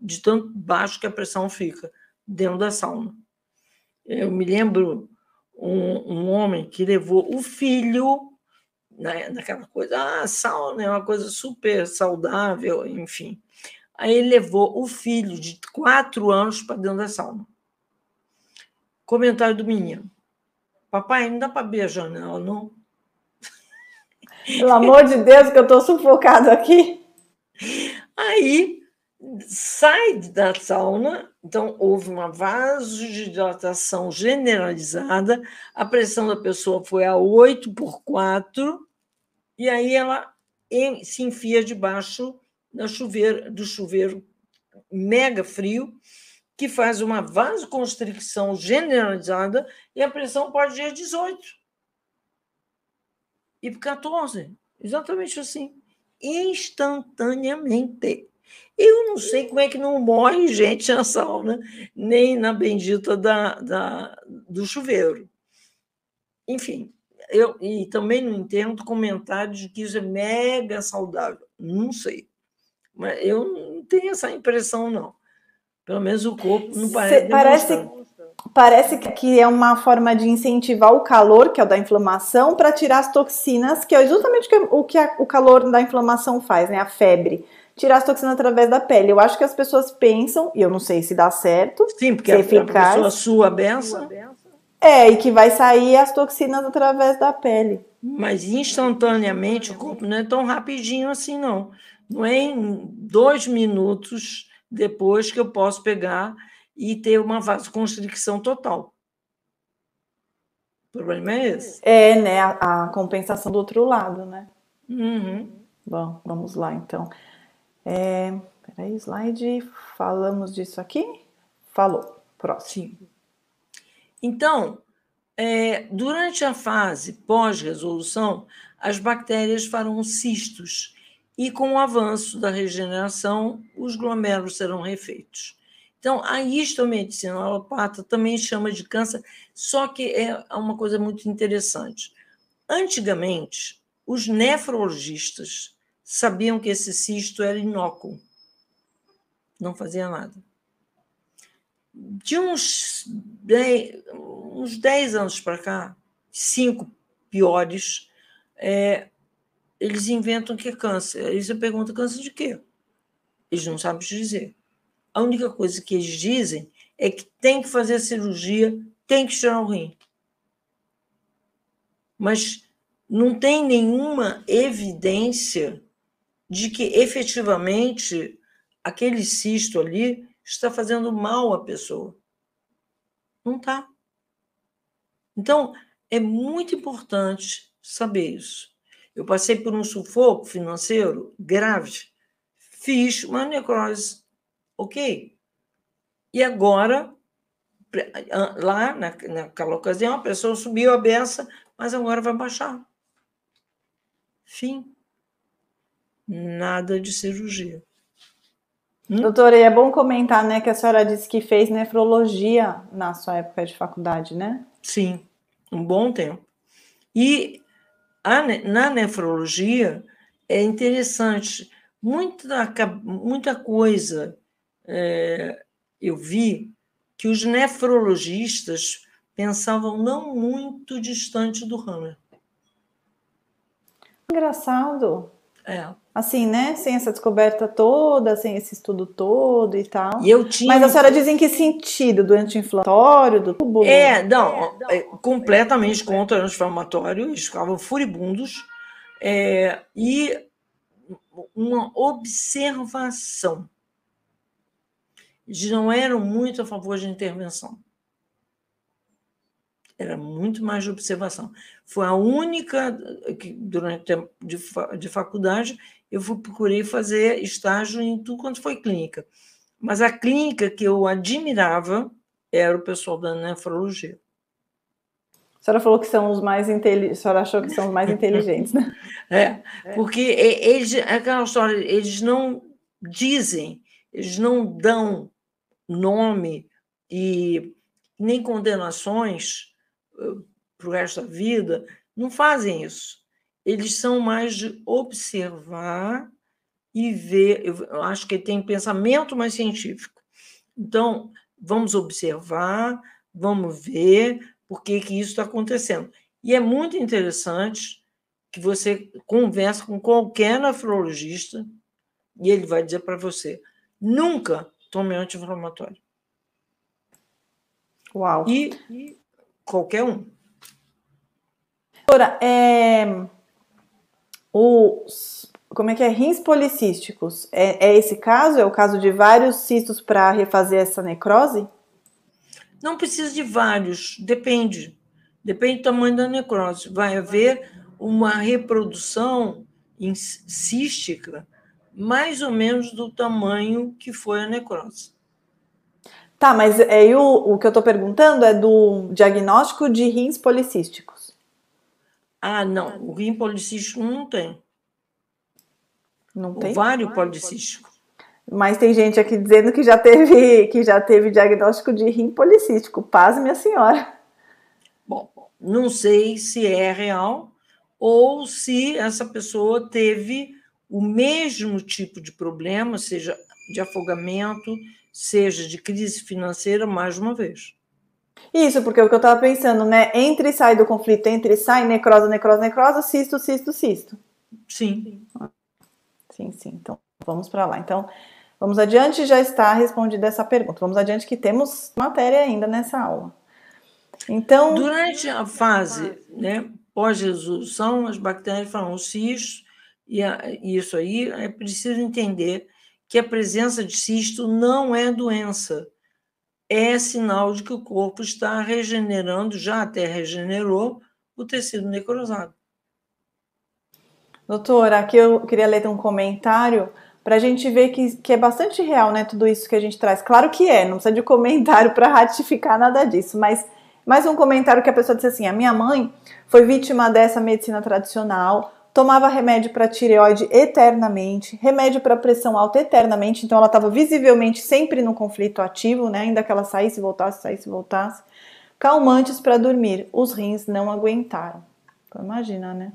de tanto baixo que a pressão fica dentro da sauna. Eu me lembro um, um homem que levou o filho né, naquela coisa, ah, sauna é uma coisa super saudável, enfim. Aí ele levou o filho de quatro anos para dentro da sauna. Comentário do menino. Papai, não dá para abrir a janela, não? Pelo amor de Deus, que eu estou sufocado aqui. Aí sai da sauna, então houve uma vasodilatação generalizada, a pressão da pessoa foi a 8 por 4, e aí ela se enfia debaixo da do chuveiro mega frio, que faz uma vasoconstricção generalizada e a pressão pode ir a 18. E 14. Exatamente assim. Instantaneamente. Eu não sei como é que não morre gente na sauna, nem na bendita da, da, do chuveiro. Enfim, eu e também não entendo comentários de que isso é mega saudável. Não sei. Mas eu não tenho essa impressão, não. Pelo menos o corpo não parece. Parece, parece que é uma forma de incentivar o calor, que é o da inflamação, para tirar as toxinas, que é justamente o que o calor da inflamação faz, né? A febre. Tirar as toxinas através da pele. Eu acho que as pessoas pensam, e eu não sei se dá certo. Sim, porque se é a, a pessoa sua a benção. É, e que vai sair as toxinas através da pele. Mas instantaneamente o corpo não é tão rapidinho assim, não. Não é em dois minutos depois que eu posso pegar e ter uma vasoconstricção total. O problema é esse. É, né? A, a compensação do outro lado, né? Uhum. Bom, vamos lá então. É, peraí, slide. Falamos disso aqui? Falou. Próximo. Sim. Então, é, durante a fase pós-resolução, as bactérias farão cistos e, com o avanço da regeneração, os glomérulos serão refeitos. Então, a histomedicina alopata também chama de câncer, só que é uma coisa muito interessante. Antigamente, os nefrologistas sabiam que esse cisto era inócuo, não fazia nada. De uns 10, uns 10 anos para cá, cinco piores, é, eles inventam que é câncer. Aí você pergunta, câncer de quê? Eles não sabem te dizer. A única coisa que eles dizem é que tem que fazer cirurgia, tem que tirar o rim. Mas não tem nenhuma evidência de que efetivamente aquele cisto ali está fazendo mal à pessoa. Não está. Então, é muito importante saber isso. Eu passei por um sufoco financeiro grave, fiz uma necrose, ok? E agora, lá naquela ocasião, a pessoa subiu a beça, mas agora vai baixar. Fim. Nada de cirurgia. Hum? Doutora, e é bom comentar, né, que a senhora disse que fez nefrologia na sua época de faculdade, né? Sim, um bom tempo. E a, na nefrologia é interessante, muita, muita coisa é, eu vi que os nefrologistas pensavam não muito distante do Hammer. Engraçado. É. Assim, né? Sem essa descoberta toda, sem esse estudo todo e tal. E eu tinha... Mas a senhora diz em que sentido? Do anti-inflamatório, do tubo? É, não, é, completamente contra o anti-inflamatório, eles ficavam furibundos. É, e uma observação. Eles não eram muito a favor de intervenção. Era muito mais de observação. Foi a única que, durante o tempo de, de faculdade, eu fui, procurei fazer estágio em tudo quanto foi clínica. Mas a clínica que eu admirava era o pessoal da nefrologia. A senhora falou que são os mais inteligentes, a senhora achou que são os mais inteligentes, né? É, porque eles, aquela história, eles não dizem, eles não dão nome e nem condenações eh, para o resto da vida, não fazem isso eles são mais de observar e ver. Eu acho que tem pensamento mais científico. Então, vamos observar, vamos ver por que, que isso está acontecendo. E é muito interessante que você converse com qualquer nefrologista e ele vai dizer para você: nunca tome anti-inflamatório. Uau! E, e qualquer um. Doutora, é, os como é que é rins policísticos? É, é esse caso? É o caso de vários cistos para refazer essa necrose? Não precisa de vários, depende. Depende do tamanho da necrose. Vai haver uma reprodução cística mais ou menos do tamanho que foi a necrose. Tá, mas aí o, o que eu estou perguntando é do diagnóstico de rins policísticos. Ah, não. O rim policístico não tem. Não tem? Ovário policístico. Mas tem gente aqui dizendo que já teve, que já teve diagnóstico de rim policístico. Paz, minha senhora. Bom, não sei se é real ou se essa pessoa teve o mesmo tipo de problema, seja de afogamento, seja de crise financeira, mais uma vez. Isso, porque é o que eu estava pensando, né? Entre e sai do conflito, entre e sai, necrosa, necrosa, necrosa, cisto, cisto, cisto. Sim. Sim, sim. Então, vamos para lá. Então, vamos adiante, já está respondida essa pergunta. Vamos adiante que temos matéria ainda nessa aula. Então, durante a fase, né, pós-resolução, as bactérias falam cisto e isso aí é preciso entender que a presença de cisto não é doença, é sinal de que o corpo está regenerando, já até regenerou, o tecido necrosado. Doutora, aqui eu queria ler um comentário para a gente ver que, que é bastante real, né? Tudo isso que a gente traz. Claro que é, não precisa de comentário para ratificar nada disso, mas mais um comentário que a pessoa disse assim: a minha mãe foi vítima dessa medicina tradicional, tomava remédio para tireoide eternamente, remédio para pressão alta eternamente, então ela estava visivelmente sempre no conflito ativo, né? Ainda que ela saísse, voltasse, saísse, voltasse. Calmantes para dormir, os rins não aguentaram. Então, imagina, né?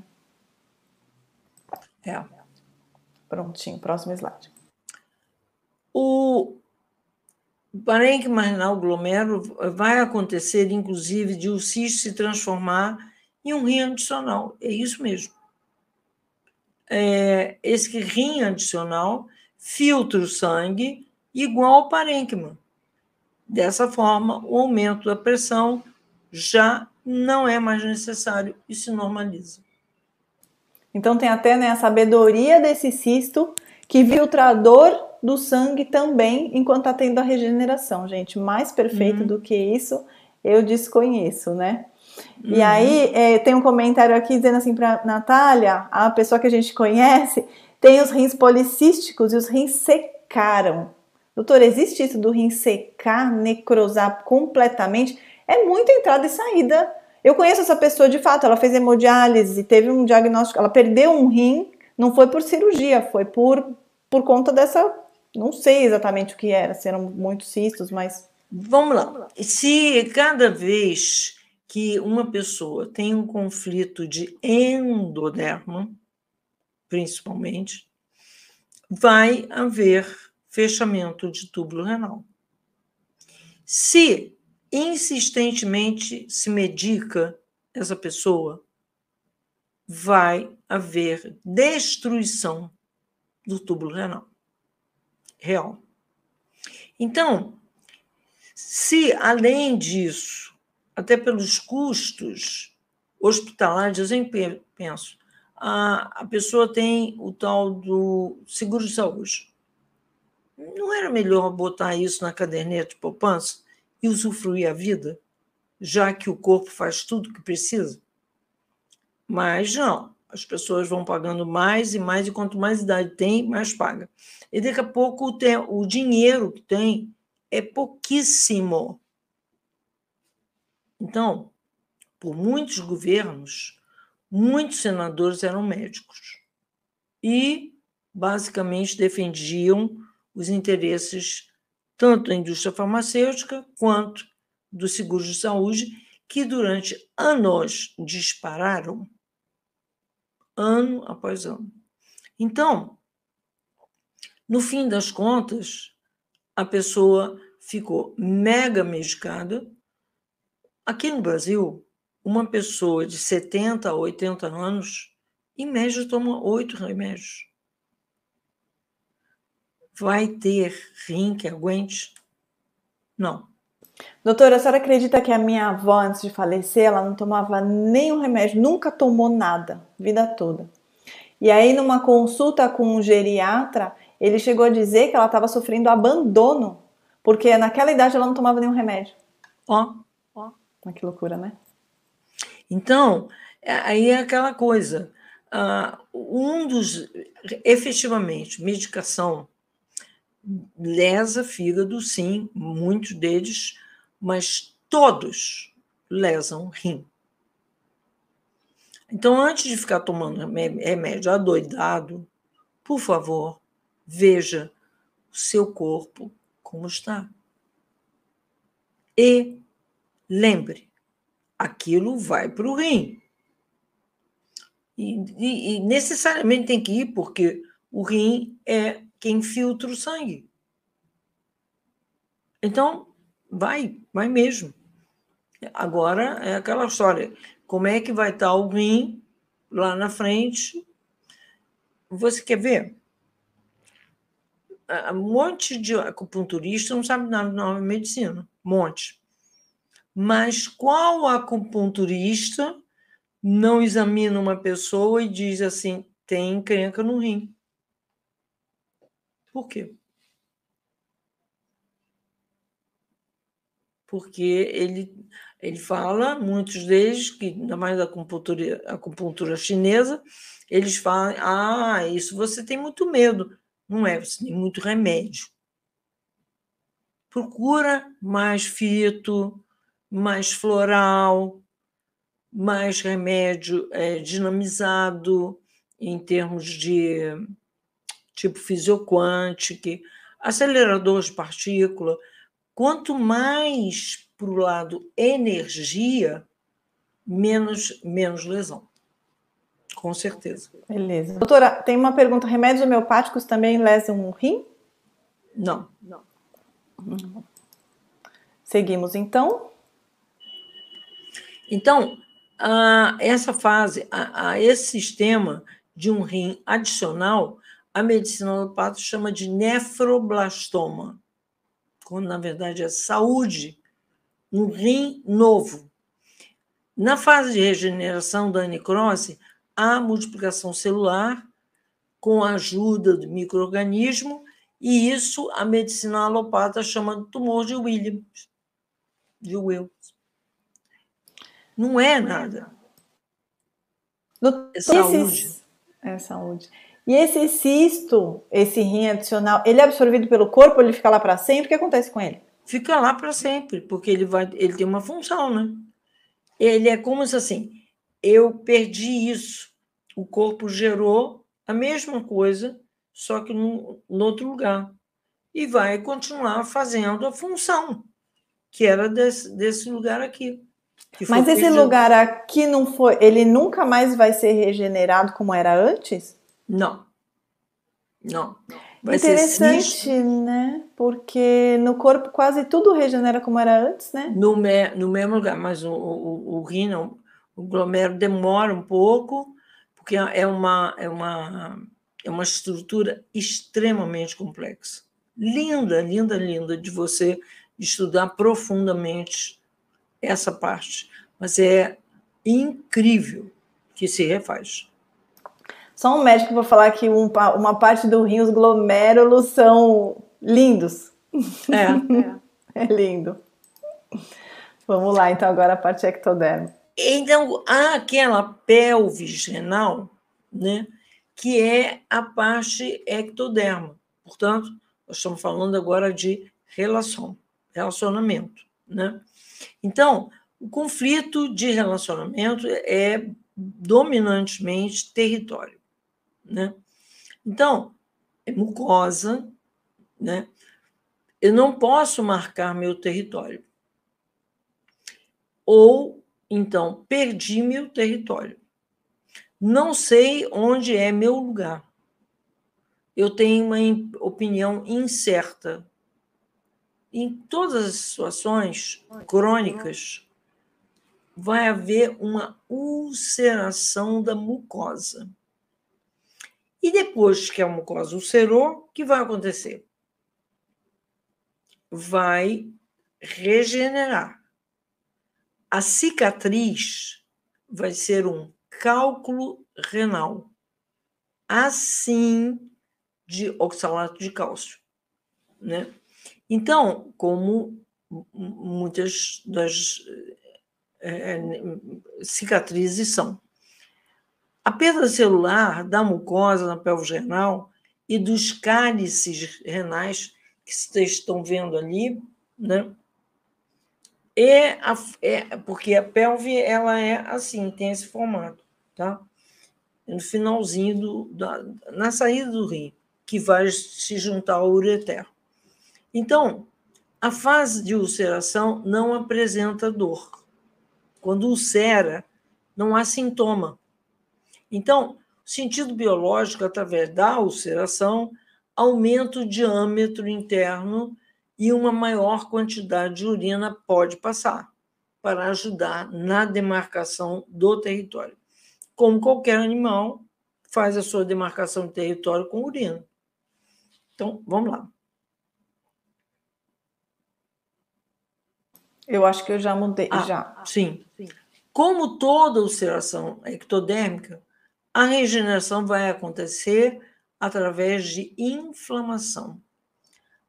É. Prontinho, próximo slide. O parênquima renal glomero vai acontecer, inclusive, de o cisto se transformar em um rim adicional. É isso mesmo. É, esse rim adicional filtra o sangue igual ao parênquima. Dessa forma, o aumento da pressão já não é mais necessário e se normaliza. Então tem até né, a sabedoria desse cisto que filtrador do sangue também enquanto está tendo a regeneração, gente. Mais perfeito uhum. do que isso, eu desconheço, né? Uhum. E aí é, tem um comentário aqui dizendo assim para Natália, a pessoa que a gente conhece, tem os rins policísticos e os rins secaram. Doutor, existe isso do rim secar, necrosar completamente? É muita entrada e saída eu conheço essa pessoa de fato, ela fez hemodiálise, teve um diagnóstico, ela perdeu um rim, não foi por cirurgia, foi por, por conta dessa. Não sei exatamente o que era, se eram muitos cistos, mas. Vamos lá. Se cada vez que uma pessoa tem um conflito de endoderma, principalmente, vai haver fechamento de túbulo renal. Se insistentemente se medica essa pessoa, vai haver destruição do túbulo renal. Real. Então, se além disso, até pelos custos hospitalares, eu sempre penso, a, a pessoa tem o tal do seguro de saúde. Não era melhor botar isso na caderneta de poupança? e usufruir a vida, já que o corpo faz tudo o que precisa? Mas não, as pessoas vão pagando mais e mais, e quanto mais idade tem, mais paga. E daqui a pouco o, o dinheiro que tem é pouquíssimo. Então, por muitos governos, muitos senadores eram médicos e basicamente defendiam os interesses tanto da indústria farmacêutica quanto dos seguros de saúde, que durante anos dispararam, ano após ano. Então, no fim das contas, a pessoa ficou mega medicada. Aqui no Brasil, uma pessoa de 70 a 80 anos, em média, toma oito remédios vai ter rim que aguente? Não. Doutora, a senhora acredita que a minha avó, antes de falecer, ela não tomava nenhum remédio, nunca tomou nada, vida toda. E aí, numa consulta com um geriatra, ele chegou a dizer que ela estava sofrendo abandono, porque naquela idade ela não tomava nenhum remédio. Ó, ó. Que loucura, né? Então, é, aí é aquela coisa. Uh, um dos. Efetivamente, medicação lesa fígado, sim, muitos deles, mas todos lesam rim. Então, antes de ficar tomando remédio adoidado, por favor, veja o seu corpo como está. E lembre, aquilo vai para o rim. E, e, e, necessariamente tem que ir, porque o rim é quem filtra o sangue. Então, vai, vai mesmo. Agora é aquela história: como é que vai estar o rim lá na frente? Você quer ver? Um monte de acupunturista não sabe nada de nova medicina, um monte. Mas qual acupunturista não examina uma pessoa e diz assim: tem encrenca no rim? Por quê? Porque ele, ele fala, muitos deles, que ainda mais da acupuntura, acupuntura chinesa, eles falam: ah, isso você tem muito medo. Não é, você tem muito remédio. Procura mais fito, mais floral, mais remédio é, dinamizado em termos de tipo fisioquântico, acelerador de partícula. Quanto mais para o lado energia, menos, menos lesão. Com certeza. Beleza. Doutora, tem uma pergunta: remédios homeopáticos também lesam o rim? Não. Não. Seguimos então. Então, a essa fase, a, a, esse sistema de um rim adicional, a medicina alopata chama de nefroblastoma, quando na verdade é saúde, um rim novo. Na fase de regeneração da necrose, há multiplicação celular com a ajuda do microorganismo e isso a medicina alopata chama de tumor de Williams, de Wills. Não é nada. No, é saúde. É saúde. E esse cisto, esse rim adicional, ele é absorvido pelo corpo, ele fica lá para sempre? O que acontece com ele? Fica lá para sempre, porque ele vai, ele tem uma função, né? Ele é como se assim, eu perdi isso, o corpo gerou a mesma coisa, só que no, no outro lugar, e vai continuar fazendo a função que era desse, desse lugar aqui. Mas esse lugar aqui não foi, ele nunca mais vai ser regenerado como era antes? Não. Não. Vai Interessante, né? Porque no corpo quase tudo regenera como era antes, né? No, me, no mesmo lugar, mas o, o, o o glomero demora um pouco, porque é uma, é uma, é uma estrutura extremamente complexa. Linda, linda, linda de você estudar profundamente essa parte, mas é incrível que se refaz. Só um médico para falar que um, uma parte do rim, os glomérulos são lindos. É. é lindo. Vamos lá, então, agora a parte ectoderma. Então, há aquela pelvis renal, né, que é a parte ectoderma. Portanto, nós estamos falando agora de relação, relacionamento, né? Então, o conflito de relacionamento é dominantemente território. Né? Então, é mucosa, né? eu não posso marcar meu território. Ou, então, perdi meu território. Não sei onde é meu lugar. Eu tenho uma opinião incerta em todas as situações crônicas, vai haver uma ulceração da mucosa. E depois que a mucosa ulcerou, o que vai acontecer? Vai regenerar. A cicatriz vai ser um cálculo renal. assim de oxalato de cálcio, né? Então, como muitas das é, cicatrizes são. A perda celular da mucosa na pelve renal e dos cálices renais que vocês estão vendo ali, né? É, a, é porque a pelve ela é assim, tem esse formato, tá? No finalzinho do, da, na saída do rim, que vai se juntar ao ureter. Então, a fase de ulceração não apresenta dor. Quando ulcera, não há sintoma. Então, o sentido biológico através da ulceração aumenta o diâmetro interno e uma maior quantidade de urina pode passar para ajudar na demarcação do território. Como qualquer animal faz a sua demarcação de território com urina. Então, vamos lá. Eu acho que eu já mudei. Ah, já. Sim. Como toda ulceração ectodérmica, a regeneração vai acontecer através de inflamação.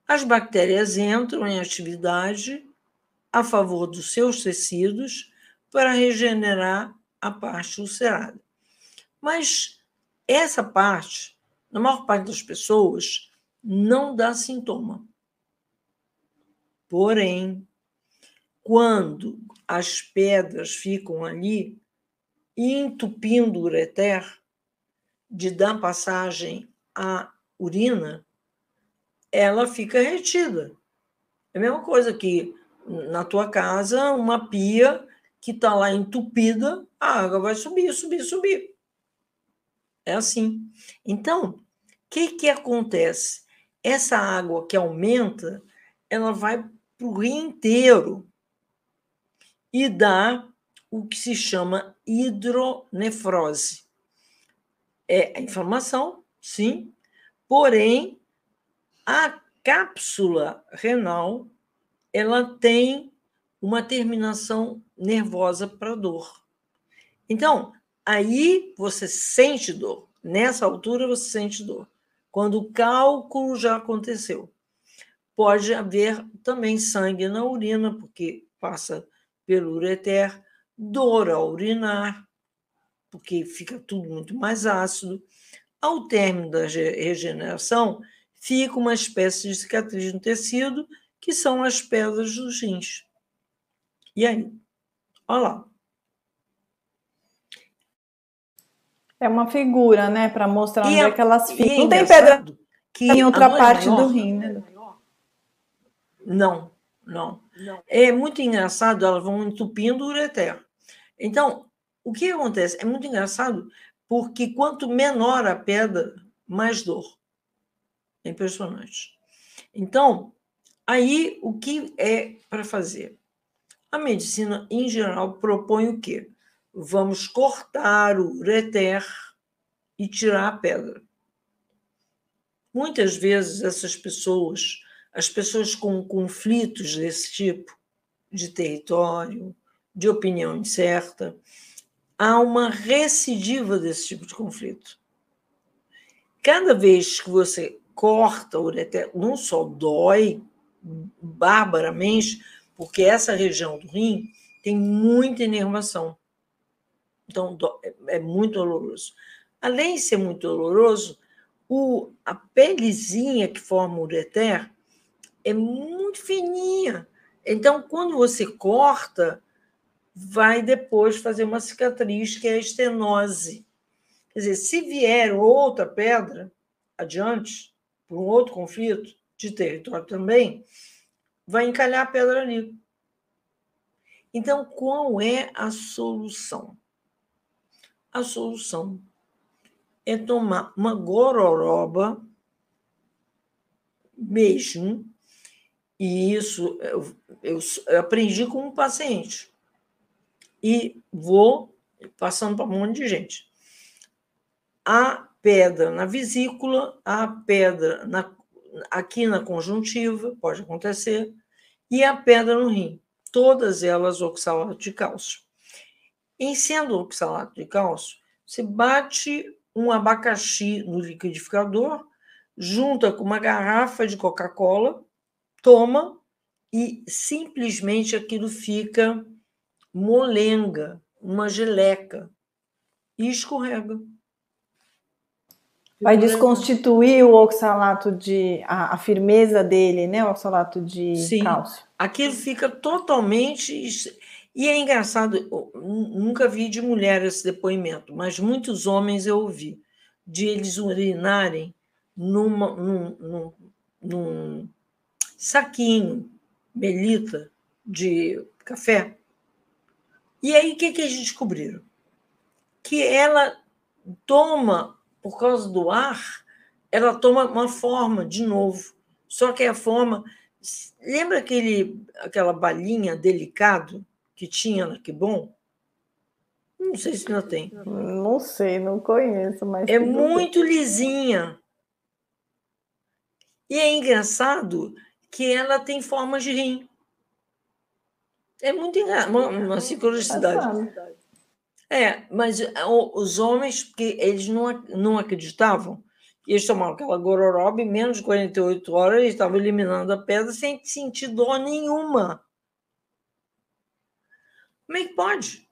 As bactérias entram em atividade a favor dos seus tecidos para regenerar a parte ulcerada. Mas essa parte, na maior parte das pessoas, não dá sintoma. Porém, quando as pedras ficam ali entupindo o ureter, de dar passagem à urina, ela fica retida. É a mesma coisa que na tua casa, uma pia que está lá entupida, a água vai subir, subir, subir. É assim. Então, o que, que acontece? Essa água que aumenta, ela vai para o rio inteiro e dá o que se chama hidronefrose. É a inflamação, sim, porém a cápsula renal ela tem uma terminação nervosa para dor. Então, aí você sente dor. Nessa altura você sente dor. Quando o cálculo já aconteceu. Pode haver também sangue na urina, porque passa pelo ureter, dor ao urinar, porque fica tudo muito mais ácido. Ao término da regeneração, fica uma espécie de cicatriz no tecido, que são as pedras dos rins. E aí? Olha lá. É uma figura, né, para mostrar onde é, é que elas ficam. É Não tem pedra que em outra parte maior, do rim, né? Não, não. Não. É muito engraçado, elas vão entupindo o ureter. Então, o que acontece? É muito engraçado, porque quanto menor a pedra, mais dor. É impressionante. Então, aí o que é para fazer? A medicina, em geral, propõe o quê? Vamos cortar o ureter e tirar a pedra. Muitas vezes essas pessoas as pessoas com conflitos desse tipo, de território, de opinião incerta, há uma recidiva desse tipo de conflito. Cada vez que você corta o ureter, não só dói barbaramente, porque essa região do rim tem muita inervação. Então, é muito doloroso. Além de ser muito doloroso, o, a pelezinha que forma o ureter é muito fininha. Então, quando você corta, vai depois fazer uma cicatriz que é a estenose. Quer dizer, se vier outra pedra adiante, por um outro conflito de território também, vai encalhar a pedra ali. Então, qual é a solução? A solução é tomar uma gororoba mesmo, e isso eu, eu, aprendi com um paciente. E vou passando para um monte de gente. A pedra na vesícula, a pedra na, aqui na conjuntiva, pode acontecer, e a pedra no rim. Todas elas oxalato de cálcio. Em sendo oxalato de cálcio, você bate um abacaxi no liquidificador, junta com uma garrafa de Coca-Cola, toma e simplesmente aquilo fica molenga, uma geleca e escorrega. Vai desconstituir o oxalato de. A, a, firmeza dele, né? O oxalato de Sim, cálcio. Aquilo fica totalmente. E é engraçado, nunca vi de mulher esse depoimento, mas muitos homens eu ouvi, de eles urinarem numa, num, num, num saquinho, melita, de café. E aí, o que, que eles descobriram? Que ela toma por causa do ar, ela toma uma forma de novo. Só que a forma. Lembra aquele, aquela balinha delicado que tinha na Que Bom? Não sei se ainda tem. Não sei, não conheço, mas. É muito lisinha. E é engraçado que ela tem forma de rim. É muito engraçado, uma, uma sincronicidade. É, mas eh, os homens, porque eles não, não acreditavam, eles tomavam aquela gororoba em menos de 48 horas eles estavam eliminando a pedra sem sentir dor nenhuma. Como é que pode?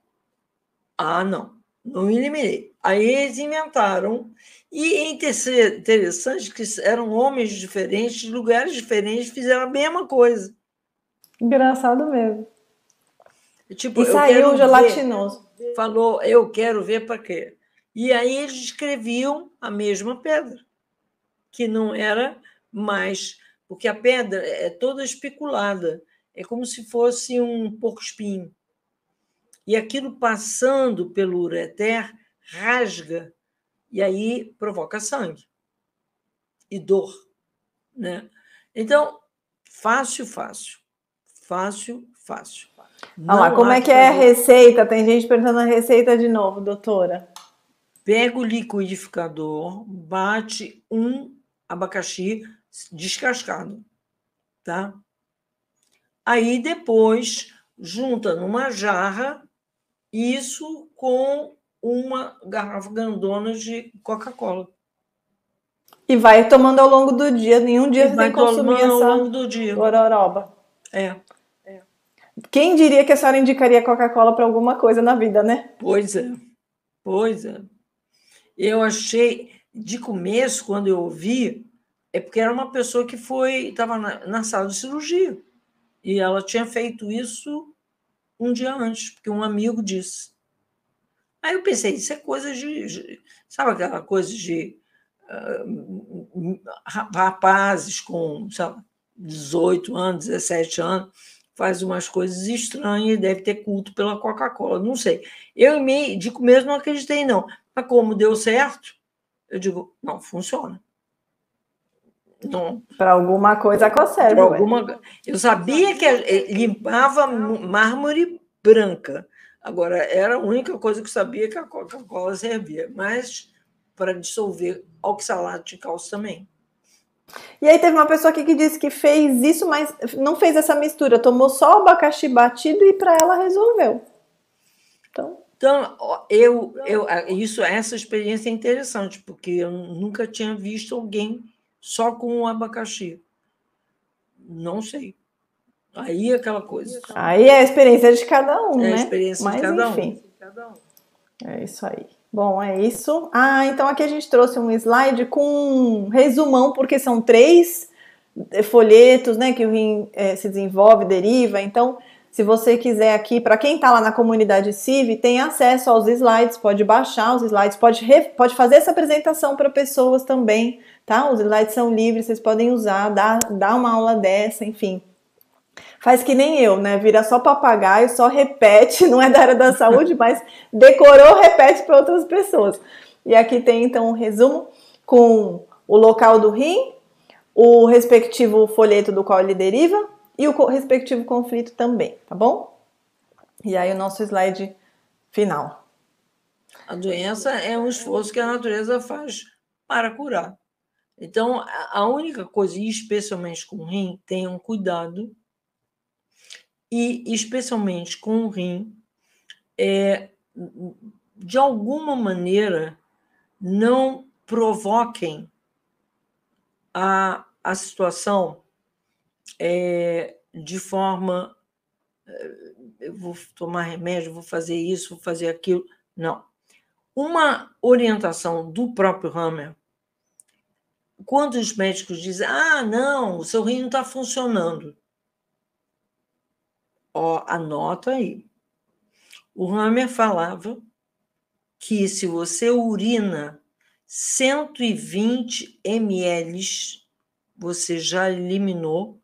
Ah, não, não eliminei. Aí eles inventaram, e é interessante que eram homens diferentes, de lugares diferentes, fizeram a mesma coisa. Engraçado mesmo. Tipo, e saiu gelatinoso falou: Eu quero ver para quê? E aí eles escreviam a mesma pedra, que não era mais. Porque a pedra é toda especulada, é como se fosse um porco-espinho. E aquilo passando pelo ureter rasga e aí provoca sangue e dor. Né? Então, fácil, fácil. Fácil, fácil. Olha lá, como é que é a receita? Tem gente perguntando a receita de novo, doutora. Pega o liquidificador, bate um abacaxi descascado, tá? Aí depois junta numa jarra isso com uma garrafa grandona de Coca-Cola. E vai tomando ao longo do dia, nenhum dia você tem que consumir essa ao longo do dia. gororoba. É. Quem diria que a senhora indicaria Coca-Cola para alguma coisa na vida, né? Pois é, pois é. Eu achei, de começo, quando eu ouvi, é porque era uma pessoa que foi, estava na, na sala de cirurgia. E ela tinha feito isso um dia antes, porque um amigo disse. Aí eu pensei, isso é coisa de. de sabe aquela coisa de uh, rapazes com sabe, 18 anos, 17 anos, faz umas coisas estranhas e deve ter culto pela Coca-Cola. Não sei. Eu, me, de começo, não acreditei, não. Mas como deu certo, eu digo, não, funciona. Para alguma coisa conserva. Alguma... Eu sabia que eh, limpava mármore branca. Agora, era a única coisa que eu sabia que a Coca-Cola servia. Mas para dissolver oxalato de cálcio também. E aí teve uma pessoa aqui que disse que fez isso, mas não fez essa mistura, tomou só o abacaxi batido e para ela resolveu. Então, então eu, eu, isso, essa experiência é interessante, porque eu nunca tinha visto alguém só com o abacaxi. Não sei. Aí é aquela coisa. Aí é a experiência de cada um, é né? É a experiência mas, de cada enfim, um. É isso aí. Bom, é isso. Ah, então aqui a gente trouxe um slide com um resumão, porque são três folhetos, né, que o rim é, se desenvolve, deriva. Então, se você quiser aqui, para quem está lá na comunidade CIV, tem acesso aos slides, pode baixar os slides, pode, pode fazer essa apresentação para pessoas também, tá? Os slides são livres, vocês podem usar, dar, dar uma aula dessa, enfim faz que nem eu, né? Vira só papagaio, só repete, não é da área da saúde, mas decorou, repete para outras pessoas. E aqui tem então um resumo com o local do rim, o respectivo folheto do qual ele deriva e o respectivo conflito também, tá bom? E aí o nosso slide final. A doença é um esforço que a natureza faz para curar. Então, a única coisa, especialmente com o rim, tenham cuidado e especialmente com o rim, é, de alguma maneira não provoquem a, a situação é, de forma. É, eu vou tomar remédio, vou fazer isso, vou fazer aquilo. Não. Uma orientação do próprio Hammer, quando os médicos dizem: ah, não, o seu rim não está funcionando. Ó, anota aí. O Hammer falava que se você urina 120 ml, você já eliminou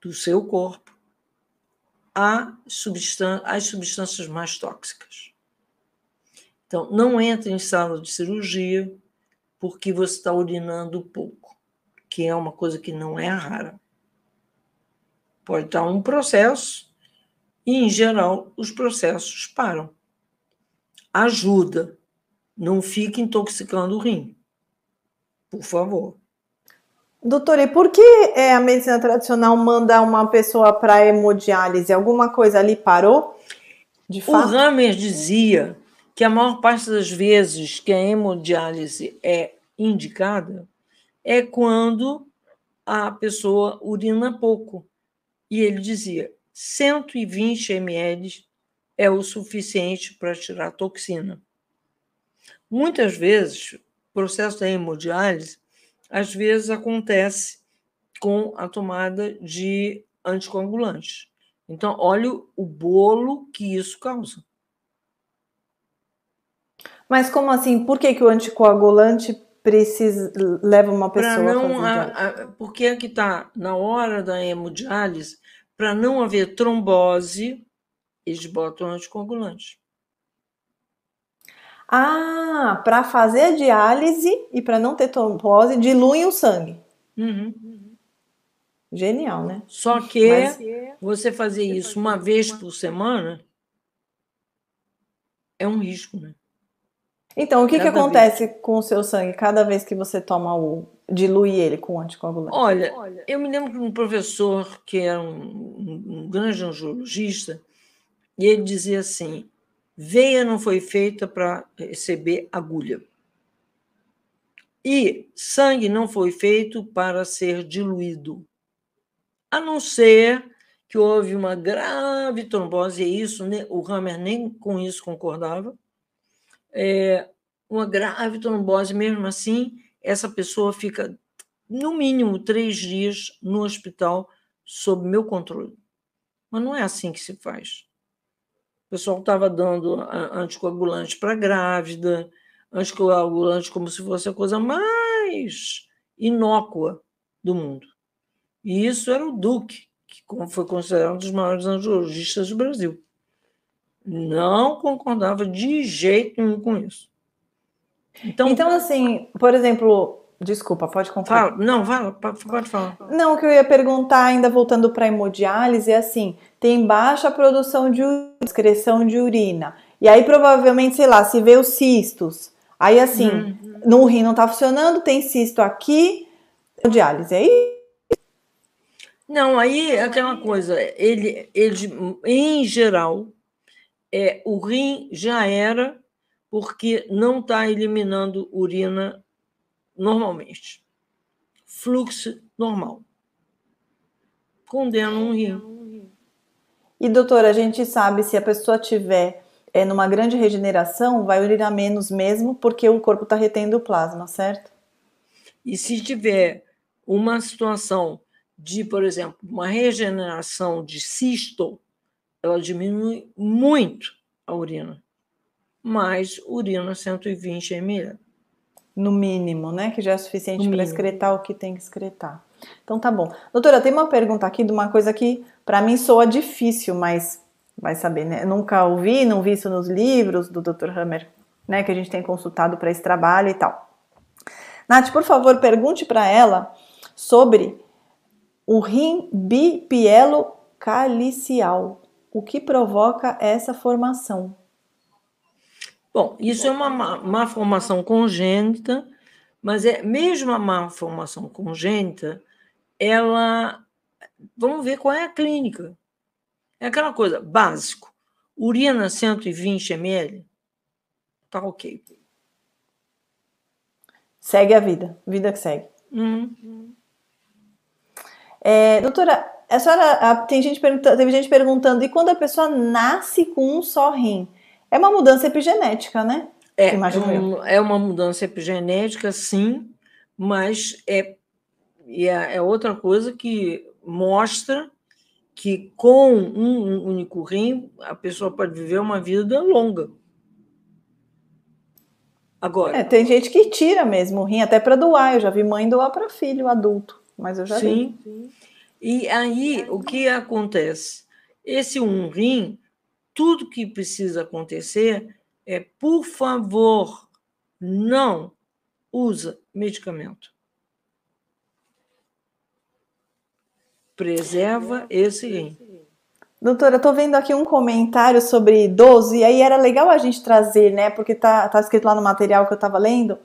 do seu corpo as substâncias mais tóxicas. Então, não entre em sala de cirurgia porque você está urinando pouco, que é uma coisa que não é rara. Pode estar um processo e, em geral, os processos param. Ajuda, não fique intoxicando o rim, por favor. Doutora, e por que é, a medicina tradicional manda uma pessoa para hemodiálise? Alguma coisa ali parou? De fato? O Hammer dizia que a maior parte das vezes que a hemodiálise é indicada é quando a pessoa urina pouco. E ele dizia: 120 ml é o suficiente para tirar toxina. Muitas vezes, processo da hemodiálise, às vezes acontece com a tomada de anticoagulantes. Então, olha o bolo que isso causa. Mas como assim? Por que, que o anticoagulante precisa leva uma pessoa não, a, a, porque é que está na hora da hemodiálise para não haver trombose eles botam anticoagulante. Ah, para fazer a diálise e para não ter trombose, diluem o sangue. Uhum. Genial, né? Só que Mas... você fazer isso uma vez por semana é um risco, né? Então, o que, que acontece com o seu sangue cada vez que você toma o. dilui ele com anticoagulante? Olha, eu me lembro de um professor que era um, um grande angiologista, e ele dizia assim: veia não foi feita para receber agulha. E sangue não foi feito para ser diluído. A não ser que houve uma grave trombose, e isso o Hammer nem com isso concordava. É, uma grave trombose, mesmo assim, essa pessoa fica no mínimo três dias no hospital sob meu controle. Mas não é assim que se faz. O pessoal estava dando anticoagulante para grávida, anticoagulante como se fosse a coisa mais inócua do mundo. E isso era o Duque, que foi considerado um dos maiores angiologistas do Brasil. Não concordava de jeito nenhum com isso. Então, então assim, por exemplo, Desculpa, pode. Fala, não, fala, pode falar. Não, o que eu ia perguntar, ainda voltando para a hemodiálise, é assim: tem baixa produção de excreção de urina. E aí, provavelmente, sei lá, se vê os cistos. Aí, assim, uhum. no rim não está funcionando, tem cisto aqui, hemodiálise, é isso? Não, aí é aquela coisa, ele, ele em geral, é, o rim já era porque não está eliminando urina normalmente. Fluxo normal. Condena um rim. E, doutora, a gente sabe se a pessoa tiver é, numa grande regeneração, vai urinar menos mesmo, porque o corpo está retendo o plasma, certo? E se tiver uma situação de, por exemplo, uma regeneração de cisto, ela diminui muito a urina, mas urina 120 ml. No mínimo, né? Que já é suficiente para excretar o que tem que excretar. Então tá bom. Doutora, tem uma pergunta aqui de uma coisa que para mim soa difícil, mas vai saber, né? Nunca ouvi, não vi isso nos livros do Dr. Hammer, né? Que a gente tem consultado para esse trabalho e tal. Nath, por favor, pergunte para ela sobre o rim bipielo calicial. O que provoca essa formação? Bom, isso é uma má, formação congênita, mas é mesmo a má formação congênita, ela. Vamos ver qual é a clínica. É aquela coisa, básico. Urina 120 ml, tá ok. Segue a vida, vida que segue. Uhum. É, doutora, a senhora, tem gente teve gente perguntando, e quando a pessoa nasce com um só rim? É uma mudança epigenética, né? É, um, é uma mudança epigenética, sim, mas é, é, é outra coisa que mostra que com um único rim a pessoa pode viver uma vida longa. Agora. É, tem gente que tira mesmo o rim até para doar. Eu já vi mãe doar para filho adulto, mas eu já sim. vi. Sim. E aí o que acontece? Esse um rim, tudo que precisa acontecer é, por favor, não usa medicamento. Preserva esse rim. Doutora, eu estou vendo aqui um comentário sobre idoso, e aí era legal a gente trazer, né? Porque tá, tá escrito lá no material que eu estava lendo.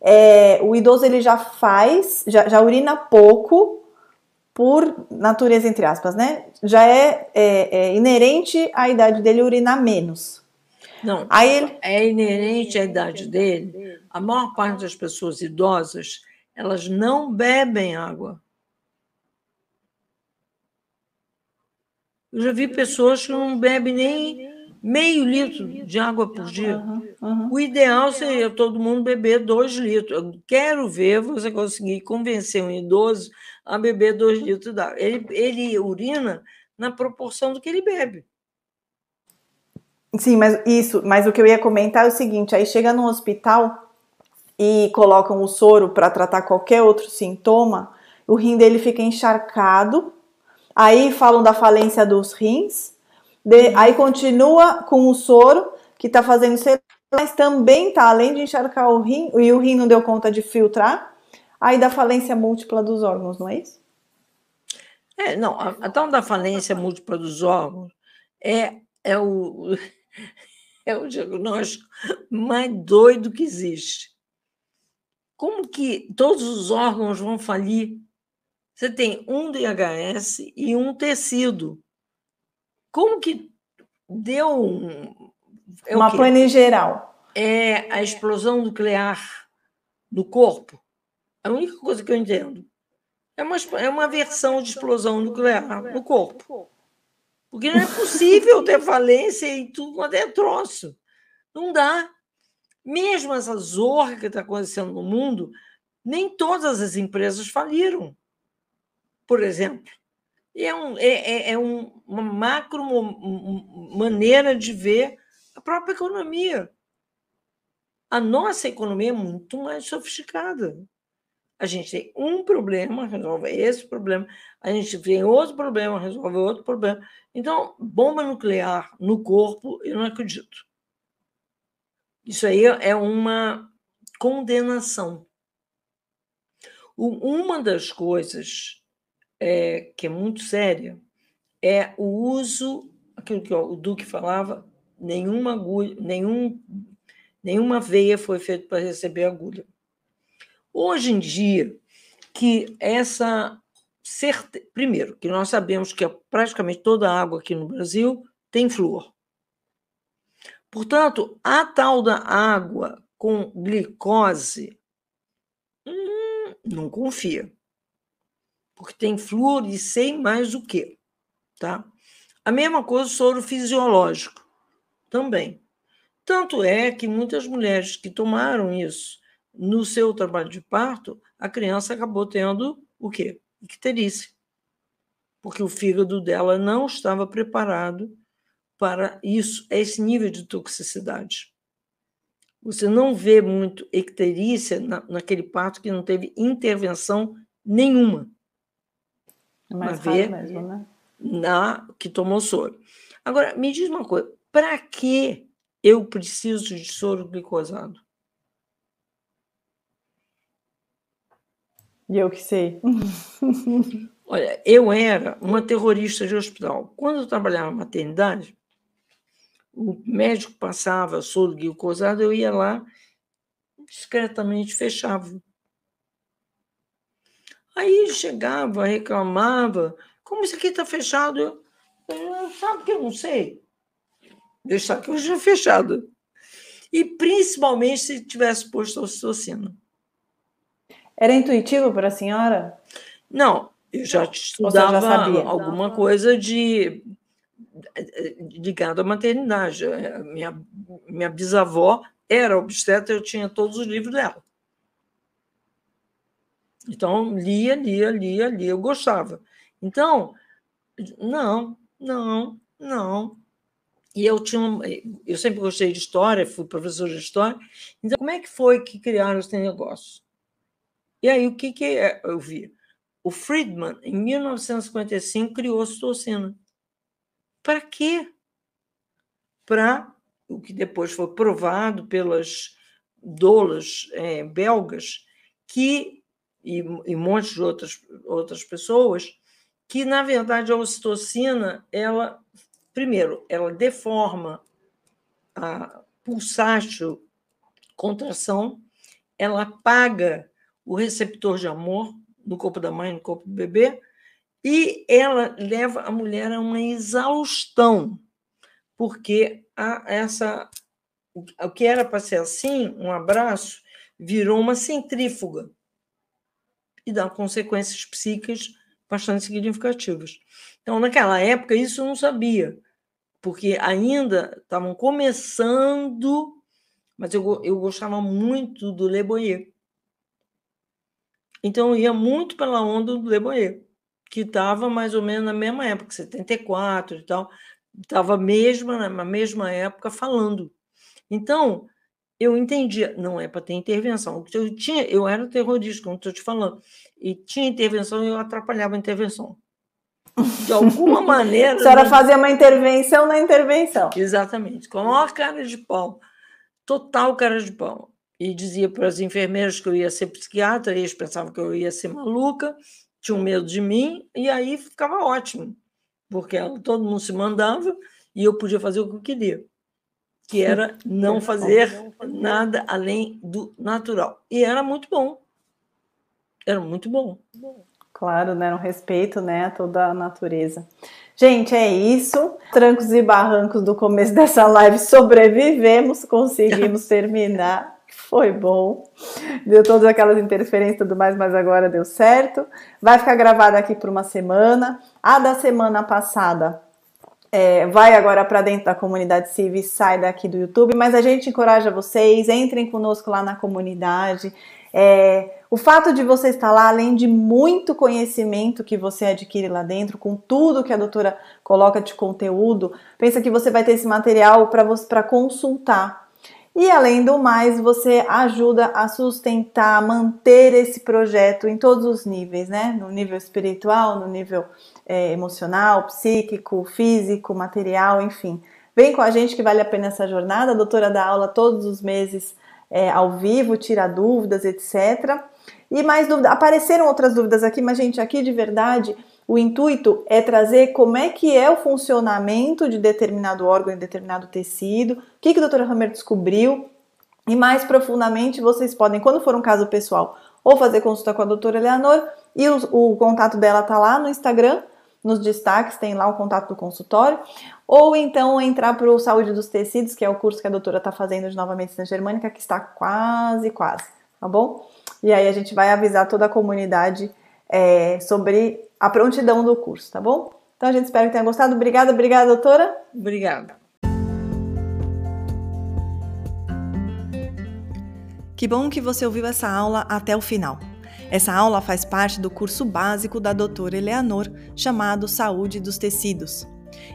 É, o idoso ele já faz, já, já, urina pouco por natureza, entre aspas, né? Já é, é, é inerente à idade dele urinar menos. Não, Aí ele... é inerente à idade dele. A maior parte das pessoas idosas, elas não bebem água. Eu já vi pessoas que não bebem nem meio litro de água por dia. Uhum, uhum. O ideal seria todo mundo beber dois litros. Eu quero ver você conseguir convencer um idoso a beber dois litros d'água. Ele, ele urina na proporção do que ele bebe. Sim, mas isso, mas o que eu ia comentar é o seguinte: aí chega no hospital e colocam o soro para tratar qualquer outro sintoma, o rim dele fica encharcado, aí falam da falência dos rins, de, aí continua com o soro que está fazendo mas também tá, além de encharcar o rim, e o rim não deu conta de filtrar, aí da falência múltipla dos órgãos, não é isso? É, não, a, a tal da falência múltipla dos órgãos é, é o é o diagnóstico mais doido que existe. Como que todos os órgãos vão falir? Você tem um DHS e um tecido. Como que deu um. É Uma pane geral. É a explosão nuclear do corpo. A única coisa que eu entendo. É uma, é uma versão de explosão nuclear no corpo. Porque não é possível ter falência em tudo quanto é troço. Não dá. Mesmo essa zorra que está acontecendo no mundo, nem todas as empresas faliram, por exemplo. É, um, é, é, é um, uma macro maneira de ver a própria economia. A nossa economia é muito mais sofisticada. A gente tem um problema, resolve esse problema. A gente tem outro problema, resolve outro problema. Então, bomba nuclear no corpo, eu não acredito. Isso aí é uma condenação. Uma das coisas é, que é muito séria é o uso, aquilo que o Duque falava, nenhuma agulha, nenhum, nenhuma veia foi feita para receber agulha. Hoje em dia, que essa certe... primeiro, que nós sabemos que praticamente toda a água aqui no Brasil tem flúor. Portanto, a tal da água com glicose, hum, não confia. Porque tem flúor e sei mais o que, tá? A mesma coisa o soro fisiológico, também. Tanto é que muitas mulheres que tomaram isso no seu trabalho de parto, a criança acabou tendo o quê? Icterícia. Porque o fígado dela não estava preparado para isso, esse nível de toxicidade. Você não vê muito icterícia na, naquele parto que não teve intervenção nenhuma. É mais raro mesmo, né? Na que tomou soro. Agora, me diz uma coisa, para que eu preciso de soro glicosado? E eu que sei. Olha, eu era uma terrorista de hospital. Quando eu trabalhava na maternidade, o médico passava soro glicosado, eu ia lá, discretamente fechava. Aí chegava, reclamava, como isso aqui está fechado? Eu, eu, sabe que eu não sei? Deixar que eu já fechado. E principalmente se tivesse posto ocitocina. Era intuitivo para a senhora? Não, eu já estudava já alguma coisa de ligado à maternidade. Minha, minha bisavó era obstetra, eu tinha todos os livros dela. Então, lia, lia, lia, lia, eu gostava. Então, não, não, não. E eu tinha, eu sempre gostei de história, fui professor de história. Então, como é que foi que criaram esse negócio? E aí, o que, que é, eu vi? O Friedman, em 1955, criou a citocina. Para quê? Para o que depois foi provado pelas doulas é, belgas, que e, e um monte de outras, outras pessoas, que, na verdade, a ocitocina, ela, primeiro, ela deforma a pulsátil contração, ela apaga o receptor de amor no corpo da mãe, no corpo do bebê, e ela leva a mulher a uma exaustão, porque a, essa o que era para ser assim, um abraço, virou uma centrífuga e dá consequências psíquicas bastante significativas. Então, naquela época, isso eu não sabia, porque ainda estavam começando, mas eu, eu gostava muito do Le Boyer. Então, eu ia muito pela onda do Le Boyer que estava mais ou menos na mesma época, 74 e tal, estava mesmo na mesma época falando. Então, eu entendia, não é para ter intervenção. Eu, tinha, eu era terrorista, como estou te falando, e tinha intervenção e eu atrapalhava a intervenção. De alguma maneira. A senhora né? fazia uma intervenção na intervenção. Exatamente, com a maior cara de pau, total cara de pau. E dizia para as enfermeiras que eu ia ser psiquiatra, e eles pensavam que eu ia ser maluca, tinham medo de mim, e aí ficava ótimo, porque todo mundo se mandava e eu podia fazer o que eu queria, que era não fazer nada além do natural. E era muito bom. Era muito bom. Claro, né? Um respeito né, a toda a natureza. Gente, é isso. Trancos e barrancos do começo dessa live sobrevivemos, conseguimos terminar foi bom. Deu todas aquelas interferências e tudo mais, mas agora deu certo. Vai ficar gravada aqui por uma semana. A da semana passada é, vai agora para dentro da comunidade Civ sai daqui do YouTube, mas a gente encoraja vocês, entrem conosco lá na comunidade. É, o fato de você estar lá, além de muito conhecimento que você adquire lá dentro, com tudo que a doutora coloca de conteúdo, pensa que você vai ter esse material para consultar e além do mais, você ajuda a sustentar, manter esse projeto em todos os níveis, né? No nível espiritual, no nível é, emocional, psíquico, físico, material, enfim. Vem com a gente que vale a pena essa jornada. A doutora dá aula todos os meses é, ao vivo, tira dúvidas, etc. E mais dúvidas. Apareceram outras dúvidas aqui, mas, gente, aqui de verdade o intuito é trazer como é que é o funcionamento de determinado órgão e determinado tecido, o que, que a doutora Hammer descobriu, e mais profundamente vocês podem, quando for um caso pessoal, ou fazer consulta com a doutora Eleanor, e o, o contato dela tá lá no Instagram, nos destaques tem lá o contato do consultório, ou então entrar para o Saúde dos Tecidos, que é o curso que a doutora está fazendo de Nova Medicina Germânica, que está quase, quase, tá bom? E aí a gente vai avisar toda a comunidade é, sobre a prontidão do curso, tá bom? Então a gente espera que tenha gostado. Obrigada, obrigada, doutora. Obrigada. Que bom que você ouviu essa aula até o final. Essa aula faz parte do curso básico da doutora Eleanor, chamado Saúde dos Tecidos.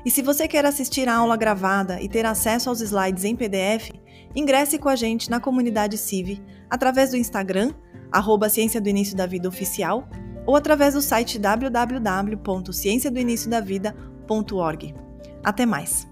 E se você quer assistir a aula gravada e ter acesso aos slides em PDF, ingresse com a gente na comunidade CIV através do Instagram, arroba Ciência do Início da Vida Oficial, ou através do site www.cienciadoiniciodavida.org. Até mais!